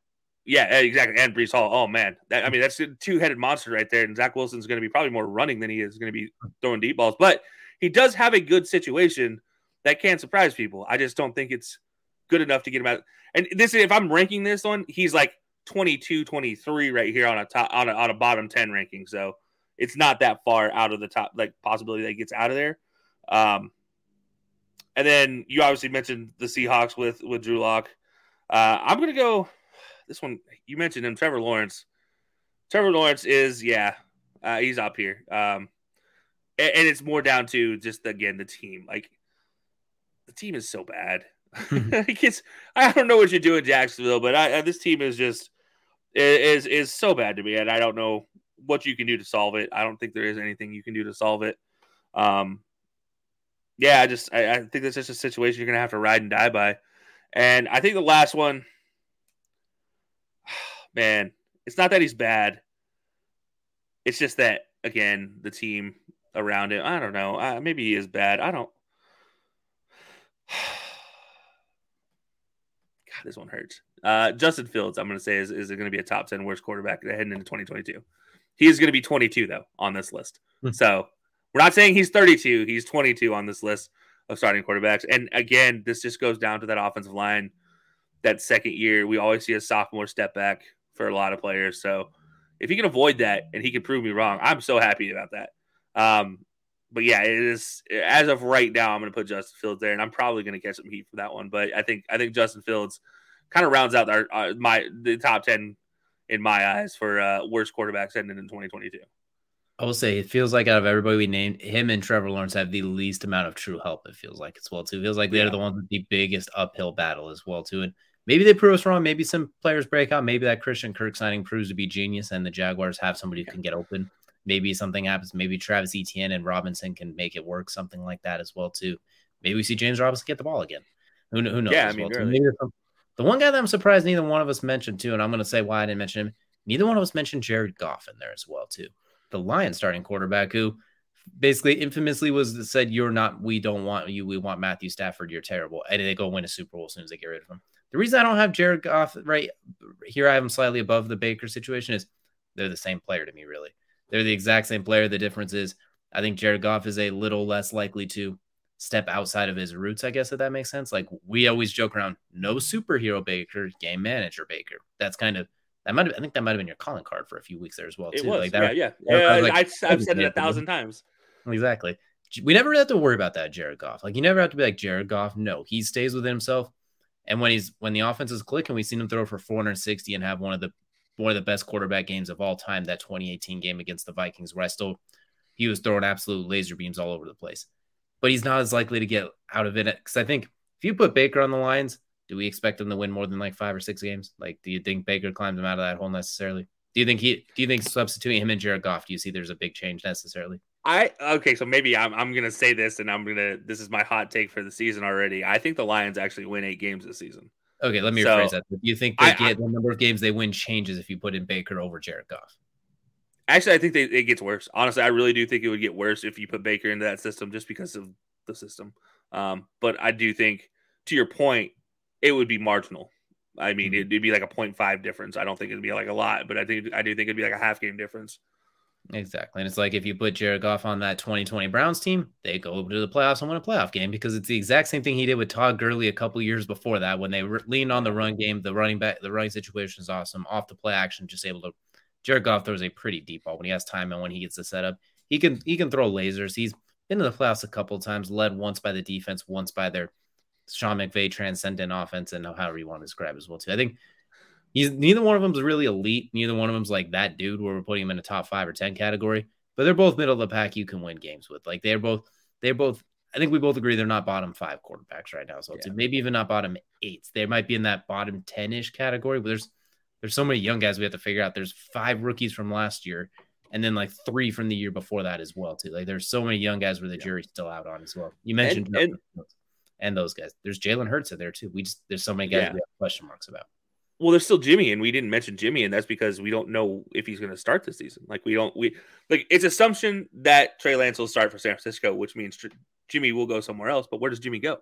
yeah, exactly, and Breece Hall. Oh man, that, I mean that's a two headed monster right there. And Zach Wilson's going to be probably more running than he is going to be throwing deep balls. But he does have a good situation that can surprise people. I just don't think it's good enough to get him out. And this, if I'm ranking this one, he's like 22, 23 right here on a top on a, on a bottom 10 ranking. So it's not that far out of the top, like possibility that gets out of there. Um, and then you obviously mentioned the Seahawks with with Drew Lock. Uh, I'm gonna go. This one you mentioned him, Trevor Lawrence. Trevor Lawrence is yeah, uh, he's up here. Um, and, and it's more down to just again the team. Like the team is so bad. like it's, I don't know what you do in Jacksonville, but I, this team is just is is so bad to me, and I don't know what you can do to solve it. I don't think there is anything you can do to solve it. Um, yeah, I just I, I think that's just a situation you're gonna have to ride and die by. And I think the last one, man, it's not that he's bad. It's just that again, the team around him. I don't know. Uh, maybe he is bad. I don't. God, this one hurts. Uh, Justin Fields, I'm going to say, is, is going to be a top 10 worst quarterback heading into 2022. He is going to be 22, though, on this list. Hmm. so We're not saying he's 32; he's 22 on this list of starting quarterbacks. And again, this just goes down to that offensive line. That second year, we always see a sophomore step back for a lot of players. So if he can avoid that and he can prove me wrong, I'm so happy about that. Um, but yeah, it is as of right now. I'm going to put Justin Fields there, and I'm probably going to catch some heat for that one. But I think I think Justin Fields kind of rounds out our, uh, my the top ten in my eyes for uh, worst quarterbacks ending in 2022. I will say it feels like out of everybody we named, him and Trevor Lawrence have the least amount of true help. It feels like as well too. It feels like they're the ones with the biggest uphill battle as well too. And maybe they prove us wrong. Maybe some players break out. Maybe that Christian Kirk signing proves to be genius, and the Jaguars have somebody who can get open. Maybe something happens. Maybe Travis Etienne and Robinson can make it work. Something like that as well too. Maybe we see James Robinson get the ball again. Who, who knows? Yeah, I mean, well, really. the one guy that I'm surprised neither one of us mentioned too, and I'm going to say why I didn't mention him. Neither one of us mentioned Jared Goff in there as well too the Lions starting quarterback who basically infamously was said, You're not, we don't want you, we want Matthew Stafford, you're terrible. And they go win a Super Bowl as soon as they get rid of him. The reason I don't have Jared Goff right here, I have him slightly above the Baker situation is they're the same player to me, really. They're the exact same player. The difference is I think Jared Goff is a little less likely to step outside of his roots, I guess, if that makes sense. Like we always joke around, no superhero Baker, game manager Baker. That's kind of that might have, I think that might have been your calling card for a few weeks there as well. It too. was, like that, yeah, yeah. yeah like, I, have said it a thousand times. Exactly. We never have to worry about that, Jared Goff. Like you never have to be like Jared Goff. No, he stays within himself. And when he's when the offense is clicking, we've seen him throw for 460 and have one of the one of the best quarterback games of all time. That 2018 game against the Vikings, where I still he was throwing absolute laser beams all over the place. But he's not as likely to get out of it because I think if you put Baker on the lines, do we expect him to win more than like five or six games? Like, do you think Baker climbs him out of that hole necessarily? Do you think he? Do you think substituting him and Jared Goff? Do you see there's a big change necessarily? I okay, so maybe I'm I'm gonna say this, and I'm gonna this is my hot take for the season already. I think the Lions actually win eight games this season. Okay, let me so, rephrase that. Do you think they I, get I, the number of games they win changes if you put in Baker over Jared Goff? Actually, I think they, it gets worse. Honestly, I really do think it would get worse if you put Baker into that system just because of the system. Um, but I do think, to your point, it would be marginal. I mean, mm-hmm. it'd be like a 0.5 difference. I don't think it'd be like a lot, but I think I do think it'd be like a half game difference. Exactly. And it's like if you put Jared Goff on that 2020 Browns team, they go to the playoffs and win a playoff game because it's the exact same thing he did with Todd Gurley a couple years before that when they re- leaned on the run game. The running back, the running situation is awesome. Off the play action, just able to. Jared Goff throws a pretty deep ball when he has time and when he gets the setup. He can he can throw lasers. He's been to the playoffs a couple times, led once by the defense, once by their Sean McVay transcendent offense and however you want to describe as well too. I think he's neither one of them is really elite. Neither one of them's like that dude where we're putting him in a top five or ten category. But they're both middle of the pack. You can win games with. Like they're both they're both. I think we both agree they're not bottom five quarterbacks right now. So yeah. maybe even not bottom eight. They might be in that bottom ten ish category. But there's there's so many young guys we have to figure out. There's five rookies from last year. And then like three from the year before that as well, too. Like there's so many young guys where the jury's still out on as well. You mentioned and, and and those guys. There's Jalen Hurts in there too. We just there's so many guys yeah. we have question marks about. Well, there's still Jimmy, and we didn't mention Jimmy, and that's because we don't know if he's going to start this season. Like we don't we like it's assumption that Trey Lance will start for San Francisco, which means Jimmy will go somewhere else. But where does Jimmy go?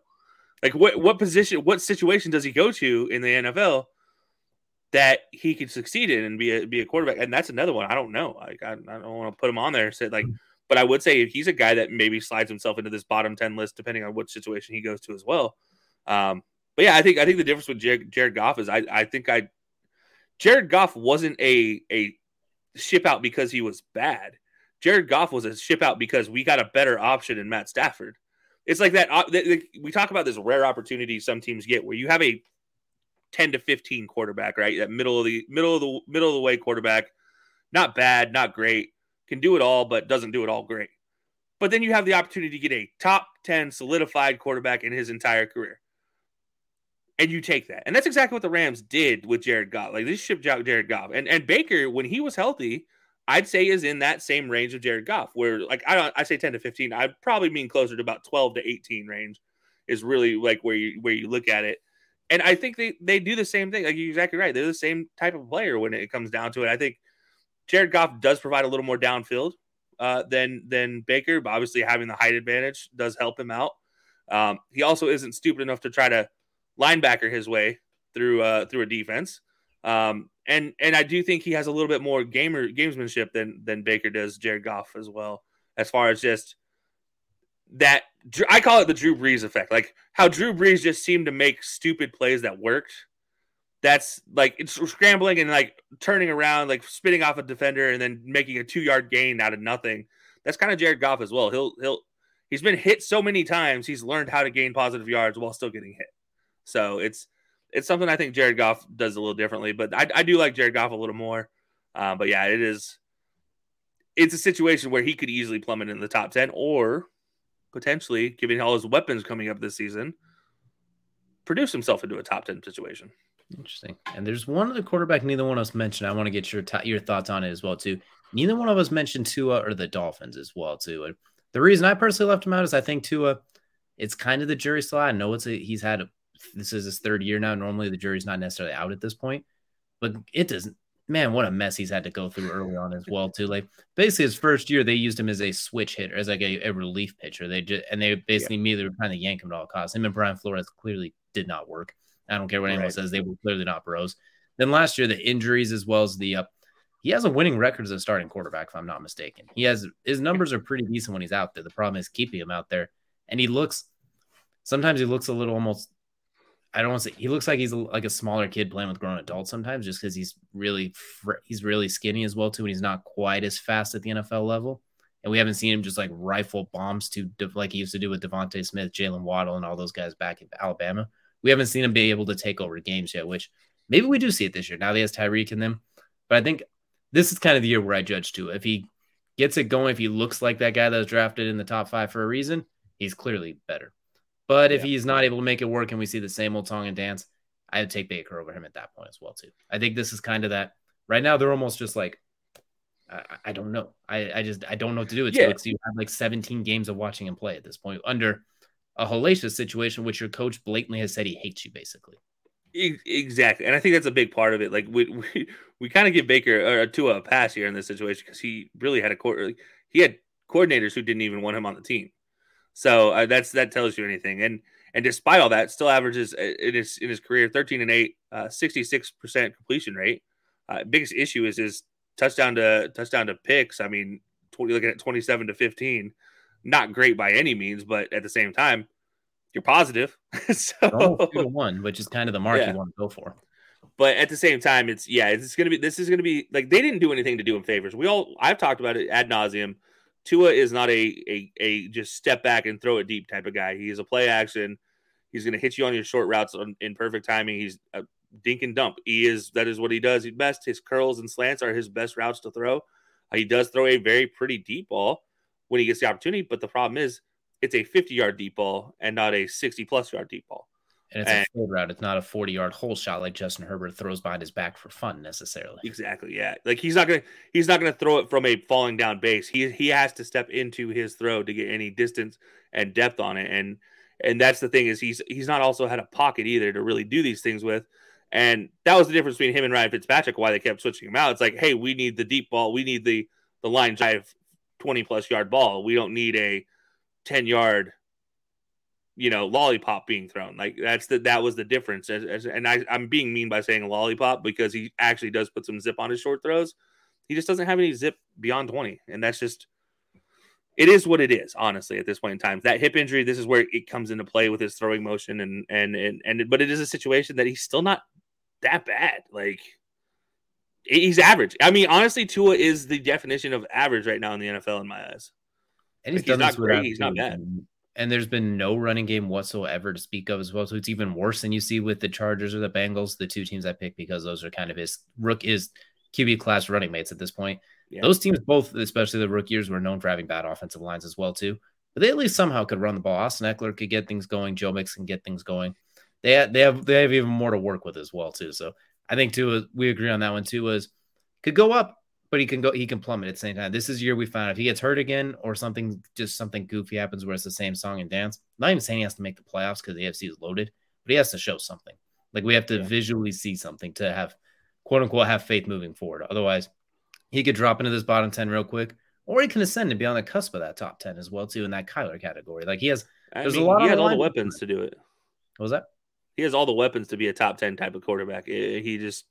Like what what position, what situation does he go to in the NFL that he could succeed in and be a be a quarterback? And that's another one I don't know. Like I, I don't want to put him on there. Say like. But I would say he's a guy that maybe slides himself into this bottom ten list, depending on which situation he goes to as well. Um, but yeah, I think I think the difference with Jared, Jared Goff is I I think I Jared Goff wasn't a a ship out because he was bad. Jared Goff was a ship out because we got a better option in Matt Stafford. It's like that. We talk about this rare opportunity some teams get where you have a ten to fifteen quarterback, right? That middle of the middle of the middle of the way quarterback, not bad, not great, can do it all, but doesn't do it all great. But then you have the opportunity to get a top 10 solidified quarterback in his entire career. And you take that. And that's exactly what the Rams did with Jared Goff. Like this shipped out Jared Goff. And and Baker, when he was healthy, I'd say is in that same range of Jared Goff, where like I don't I say 10 to 15. I probably mean closer to about 12 to 18 range is really like where you where you look at it. And I think they they do the same thing. Like you're exactly right. They're the same type of player when it comes down to it. I think Jared Goff does provide a little more downfield uh, than than Baker, but obviously having the height advantage does help him out. Um, he also isn't stupid enough to try to linebacker his way through uh, through a defense. Um, and and I do think he has a little bit more gamer gamesmanship than than Baker does Jared Goff as well, as far as just that I call it the Drew Brees effect. Like how Drew Brees just seemed to make stupid plays that worked. That's like it's scrambling and like turning around, like spinning off a defender and then making a two yard gain out of nothing. That's kind of Jared Goff as well. He'll he'll he's been hit so many times. He's learned how to gain positive yards while still getting hit. So it's it's something I think Jared Goff does a little differently. But I, I do like Jared Goff a little more. Uh, but yeah, it is. It's a situation where he could easily plummet in the top ten, or potentially, given all his weapons coming up this season, produce himself into a top 10 situation. Interesting. And there's one other quarterback neither one of us mentioned. I want to get your t- your thoughts on it as well too. Neither one of us mentioned Tua or the Dolphins as well too. And the reason I personally left him out is I think Tua, it's kind of the jury still. I know it's a, he's had a, this is his third year now. Normally the jury's not necessarily out at this point, but it doesn't man, what a mess he's had to go through early on as well too. Like basically his first year, they used him as a switch hitter, as like a, a relief pitcher. They just and they basically yeah. immediately were trying to yank him at all costs. Him and Brian Flores clearly did not work. I don't care what anyone right. says; they were clearly not pros. Then last year, the injuries as well as the uh, he has a winning record as a starting quarterback, if I'm not mistaken. He has his numbers are pretty decent when he's out there. The problem is keeping him out there, and he looks sometimes he looks a little almost I don't want to say he looks like he's like a smaller kid playing with grown adults sometimes, just because he's really fr- he's really skinny as well too, and he's not quite as fast at the NFL level. And we haven't seen him just like rifle bombs to like he used to do with DeVonta Smith, Jaylen Waddle, and all those guys back in Alabama. We haven't seen him be able to take over games yet, which maybe we do see it this year. Now he has Tyreek in them, but I think this is kind of the year where I judge too. If he gets it going, if he looks like that guy that was drafted in the top five for a reason, he's clearly better. But if yeah. he's not able to make it work and we see the same old song and dance, I would take Baker over him at that point as well too. I think this is kind of that. Right now, they're almost just like, I, I don't know. I, I just I don't know what to do. It's yeah. like you have like 17 games of watching him play at this point under a hellacious situation, which your coach blatantly has said he hates you basically. Exactly, and I think that's a big part of it. Like we we, we kind of give Baker or uh, to a pass here in this situation because he really had a court. He had coordinators who didn't even want him on the team. So uh, that's that tells you anything. And and despite all that, still averages uh, in his in his career 13 and 8, 66 uh, percent completion rate. Uh, biggest issue is his touchdown to touchdown to picks. I mean, 20, looking at 27 to 15, not great by any means, but at the same time, you're positive. so one, which is kind of the mark yeah. you want to go for. But at the same time, it's yeah, it's gonna be this is gonna be like they didn't do anything to do him favors. We all I've talked about it ad nauseum Tua is not a, a a just step back and throw it deep type of guy. He is a play action. He's going to hit you on your short routes on, in perfect timing. He's a dink and dump. He is that is what he does. Best. His curls and slants are his best routes to throw. Uh, he does throw a very pretty deep ball when he gets the opportunity, but the problem is it's a 50 yard deep ball and not a 60 plus yard deep ball. And it's and, a full route. It's not a 40 yard hole shot like Justin Herbert throws behind his back for fun necessarily. Exactly. Yeah. Like he's not gonna he's not gonna throw it from a falling down base. He he has to step into his throw to get any distance and depth on it. And and that's the thing is he's he's not also had a pocket either to really do these things with. And that was the difference between him and Ryan Fitzpatrick, why they kept switching him out. It's like, hey, we need the deep ball, we need the the line drive 20 plus yard ball. We don't need a 10 yard you know lollipop being thrown. Like that's the that was the difference. As, as, and I, i'm being mean by saying lollipop because he actually does put some zip on his short throws. He just doesn't have any zip beyond 20 and that's just it is what it is honestly at this point in time. That hip injury this is where it comes into play with his throwing motion and and and, and but it is a situation that he's still not that bad. Like he's average. I mean honestly tua is the definition of average right now in the nfl in my eyes. And he's, like, he's not great he's not bad and there's been no running game whatsoever to speak of as well. So it's even worse than you see with the Chargers or the Bengals, the two teams I picked because those are kind of his rook is QB class running mates at this point. Yeah. Those teams both, especially the rook years, were known for having bad offensive lines as well too. But they at least somehow could run the ball. Austin Ekeler could get things going. Joe Mix can get things going. They have, they have they have even more to work with as well too. So I think too we agree on that one too. Was could go up but he can go he can plummet at the same time. This is year we found if he gets hurt again or something just something goofy happens where it's the same song and dance. I'm not even saying he has to make the playoffs because the AFC is loaded, but he has to show something. Like we have to yeah. visually see something to have quote unquote have faith moving forward. Otherwise, he could drop into this bottom 10 real quick, or he can ascend and be on the cusp of that top 10 as well, too, in that Kyler category. Like he has there's mean, a lot he has all the weapons to do it. What was that? He has all the weapons to be a top 10 type of quarterback. Eh, he just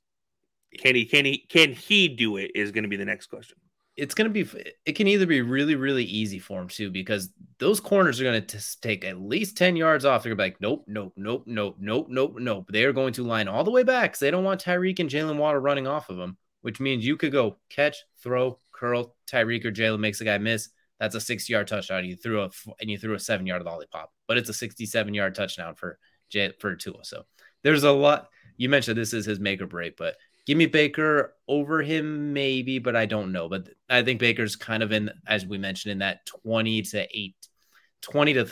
can he can he can he do it is going to be the next question. it's going to be it can either be really really easy for him too because those corners are going to take at least 10 yards off. They're going to be like nope nope nope nope nope nope nope. They are going to line all the way back because they don't want tyreek and jalen Waddle running off of them which means you could go catch throw curl tyreek or jalen makes a guy miss. That's a 60 yard touchdown you threw a and you threw a seven yard lollipop but it's a 67 yard touchdown for Jay, for Tua. So there's a lot you mentioned this is his make or break but Give me Baker over him, maybe, but I don't know. But I think Baker's kind of in, as we mentioned, in that 20 to 8, 20 to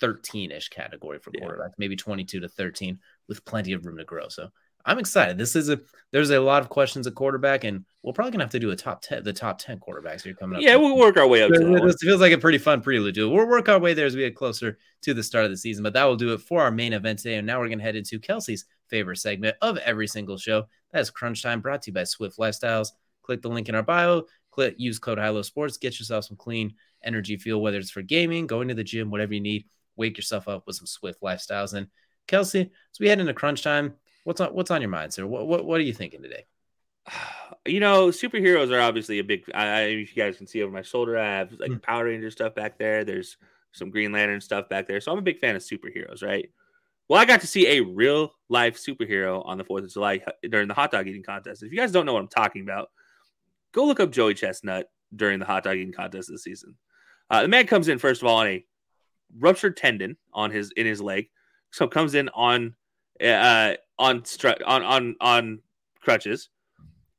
13 ish category for quarterback, yeah. maybe 22 to 13 with plenty of room to grow. So I'm excited. This is a, there's a lot of questions at quarterback, and we're probably to have to do a top 10, the top 10 quarterbacks here coming up. Yeah, we'll work our way up. It feels like a pretty fun prelude to it. We'll work our way there as we get closer to the start of the season, but that will do it for our main event today. And now we're to head into Kelcey's favorite segment of every single show. That's Crunch Time brought to you by Swift Lifestyles. Click the link in our bio, click use code HILO Sports, get yourself some clean energy fuel, whether it's for gaming, going to the gym, whatever you need. Wake yourself up with some Swift Lifestyles. And Kelsey, as we head into Crunch Time, what's on what's on your mind, sir? What what, what are you thinking today? You know, superheroes are obviously a big. I, if you guys can see over my shoulder, I have like mm. Power Ranger stuff back there. There's some Green Lantern stuff back there. So I'm a big fan of superheroes, right? Well, I got to see a real life superhero on the 4th of July during the hot dog eating contest. If you guys don't know what I'm talking about, go look up Joey Chestnut during the hot dog eating contest this season. Uh, the man comes in, first of all, on a ruptured tendon on his in his leg. So comes in on uh, on on on on crutches.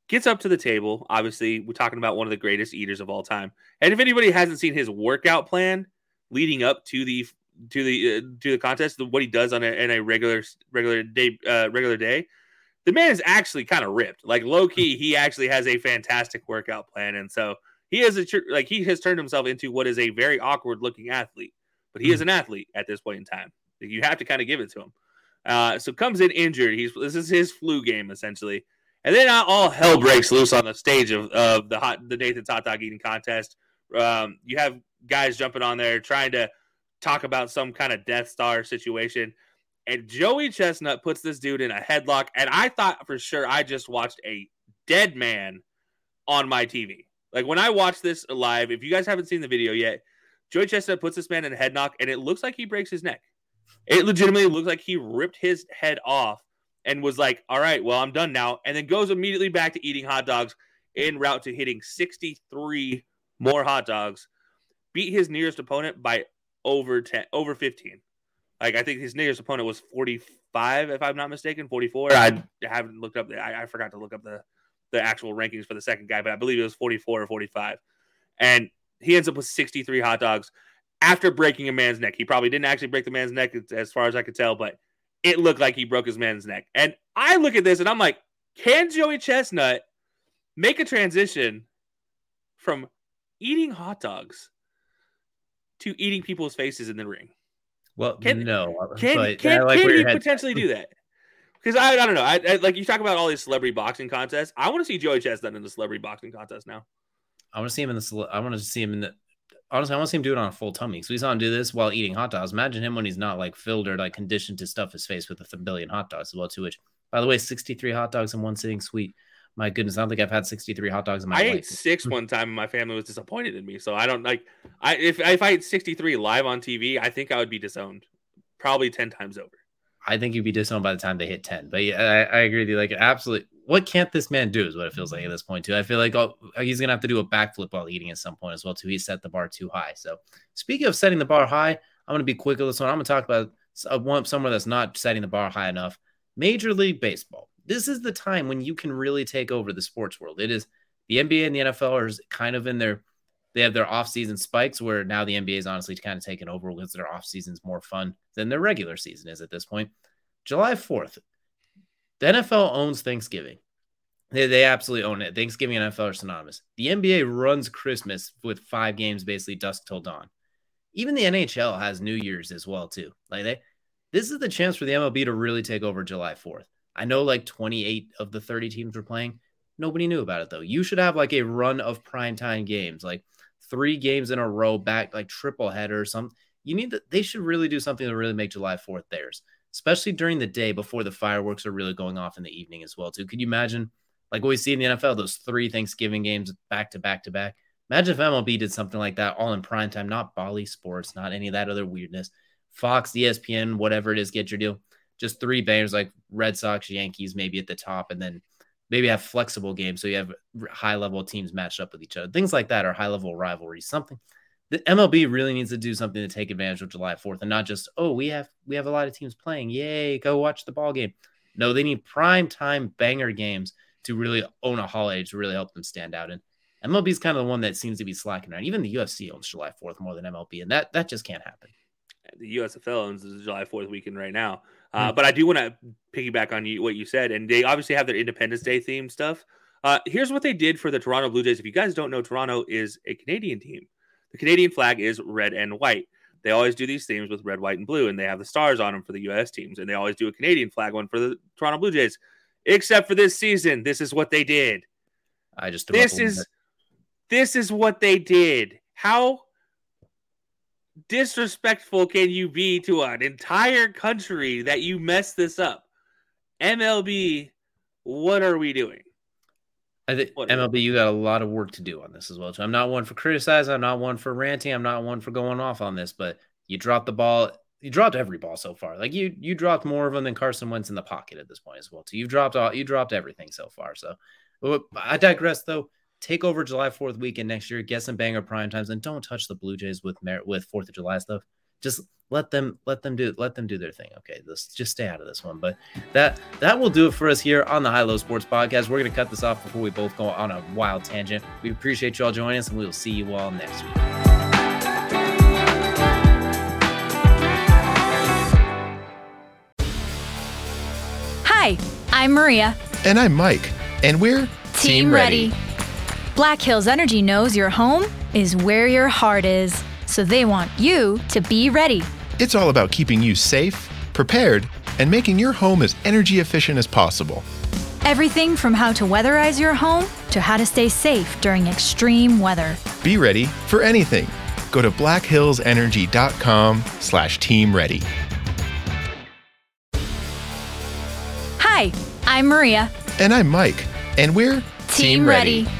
Gets up to the table. Obviously, we're talking about one of the greatest eaters of all time. And if anybody hasn't seen his workout plan leading up to the to the uh, to the contest, what he does on a, in a regular regular day uh, regular day, the man is actually kind of ripped. Like low key, he actually has a fantastic workout plan, and so he is a like he has turned himself into what is a very awkward looking athlete, but he is an athlete at this point in time. You have to kind of give it to him. Uh, so comes in injured. He's this is his flu game essentially, and then all hell breaks loose on the stage of, of the hot the Nathan's hot dog eating contest. Um, you have guys jumping on there trying to talk about some kind of Death Star situation. And Joey Chestnut puts this dude in a headlock. And I thought for sure I just watched a dead man on my TV. Like when I watched this live, if you guys haven't seen the video yet, Joey Chestnut puts this man in a headlock, and it looks like he breaks his neck. It legitimately looks like he ripped his head off and was like, all right, well, I'm done now. And then goes immediately back to eating hot dogs en route to hitting 63 more hot dogs. Beat his nearest opponent by over 10 over 15 like i think his nearest opponent was 45 if i'm not mistaken 44 i haven't looked up the, I, I forgot to look up the the actual rankings for the second guy but i believe it was 44 or 45 and he ends up with 63 hot dogs after breaking a man's neck he probably didn't actually break the man's neck as far as i could tell but it looked like he broke his man's neck and i look at this and i'm like can joey chestnut make a transition from eating hot dogs to eating people's faces in the ring? Well, can, no. Can, can, like can he potentially do that? Because I, I don't know. I, I, like you talk about all these celebrity boxing contests. I want to see Joey Chestnut in the celebrity boxing contest now. I want to see him in the. I want to see him in the. Honestly, I want to see him do it on a full tummy. So we saw him do this while eating hot dogs. Imagine him when he's not like filled or like conditioned to stuff his face with a billion hot dogs as well. Too, which by the way, sixty three hot dogs in one sitting, sweet my goodness, I don't think I've had 63 hot dogs in my I life. ate six one time and my family was disappointed in me. So I don't like I if if I ate 63 live on TV, I think I would be disowned probably 10 times over. I think you'd be disowned by the time they hit 10. But yeah, I, I agree with you. Like absolutely what can't this man do is what it feels like at mm-hmm. this point too. I feel like oh, he's gonna have to do a backflip while eating at some point as well too. He set the bar too high. So speaking of setting the bar high, I'm gonna be quick with this one. I'm gonna talk about uh, one somewhere that's not setting the bar high enough. Major League Baseball this is the time when you can really take over the sports world. It is the NBA and the NFL are kind of in their they have their off-season spikes where now the NBA is honestly kind of taken over because their off-season is more fun than their regular season is at this point. July 4th, the NFL owns Thanksgiving. They, they absolutely own it. Thanksgiving and NFL are synonymous. The NBA runs Christmas with five games basically dusk till dawn. Even the NHL has New Year's as well too. Like they, this is the chance for the MLB to really take over July 4th. I know like 28 of the 30 teams were playing. Nobody knew about it though. You should have like a run of primetime games, like three games in a row back, like triple header or something. You need that. They should really do something to really make July 4th theirs, especially during the day before the fireworks are really going off in the evening as well. Too. Could you imagine like what we see in the NFL, those three Thanksgiving games back to back to back. Imagine if MLB did something like that all in prime time, not Bally Sports, not any of that other weirdness. Fox, ESPN, whatever it is, get your deal. Just three bangers like Red Sox, Yankees, maybe at the top, and then maybe have flexible games so you have high level teams matched up with each other. Things like that are high level rivalries. Something the MLB really needs to do something to take advantage of July 4th and not just, oh, we have we have a lot of teams playing. Yay, go watch the ball game. No, they need prime time banger games to really own a holiday to really help them stand out. And MLB is kind of the one that seems to be slacking around. Even the UFC owns July 4th more than MLB, and that that just can't happen. The USFL owns the July 4th weekend right now. Uh, mm-hmm. But I do want to piggyback on you, what you said, and they obviously have their Independence Day theme stuff. Uh, here's what they did for the Toronto Blue Jays. If you guys don't know, Toronto is a Canadian team. The Canadian flag is red and white. They always do these themes with red, white, and blue, and they have the stars on them for the U.S. teams, and they always do a Canadian flag one for the Toronto Blue Jays. Except for this season, this is what they did. I just this is bit. this is what they did. How disrespectful can you be to an entire country that you mess this up? MLB, what are we doing? I think MLB, you got a lot of work to do on this as well. So I'm not one for criticizing. I'm not one for ranting. I'm not one for going off on this. But you dropped the ball. You dropped every ball so far. Like you, you dropped more of them than Carson Wentz in the pocket at this point as well. So you've dropped all. You dropped everything so far. So I digress. Though, take over July Fourth weekend next year. Get some banger prime times, and don't touch the Blue Jays with with Fourth of July stuff. Just let them let them do let them do their thing. Okay, let's just stay out of this one. But that that will do it for us here on the High Low Sports Podcast. We're gonna cut this off before we both go on a wild tangent. We appreciate you all joining us, and we will see you all next week. Hi, I'm Maria. And I'm Mike. And we're Team, Team ready. ready. Black Hills Energy knows your home is where your heart is so they want you to be ready. It's all about keeping you safe, prepared, and making your home as energy efficient as possible. Everything from how to weatherize your home to how to stay safe during extreme weather. Be ready for anything. Go to blackhillsenergy.com slash team ready. Hi, I'm Maria. And I'm Mike. And we're Team, team ready. ready.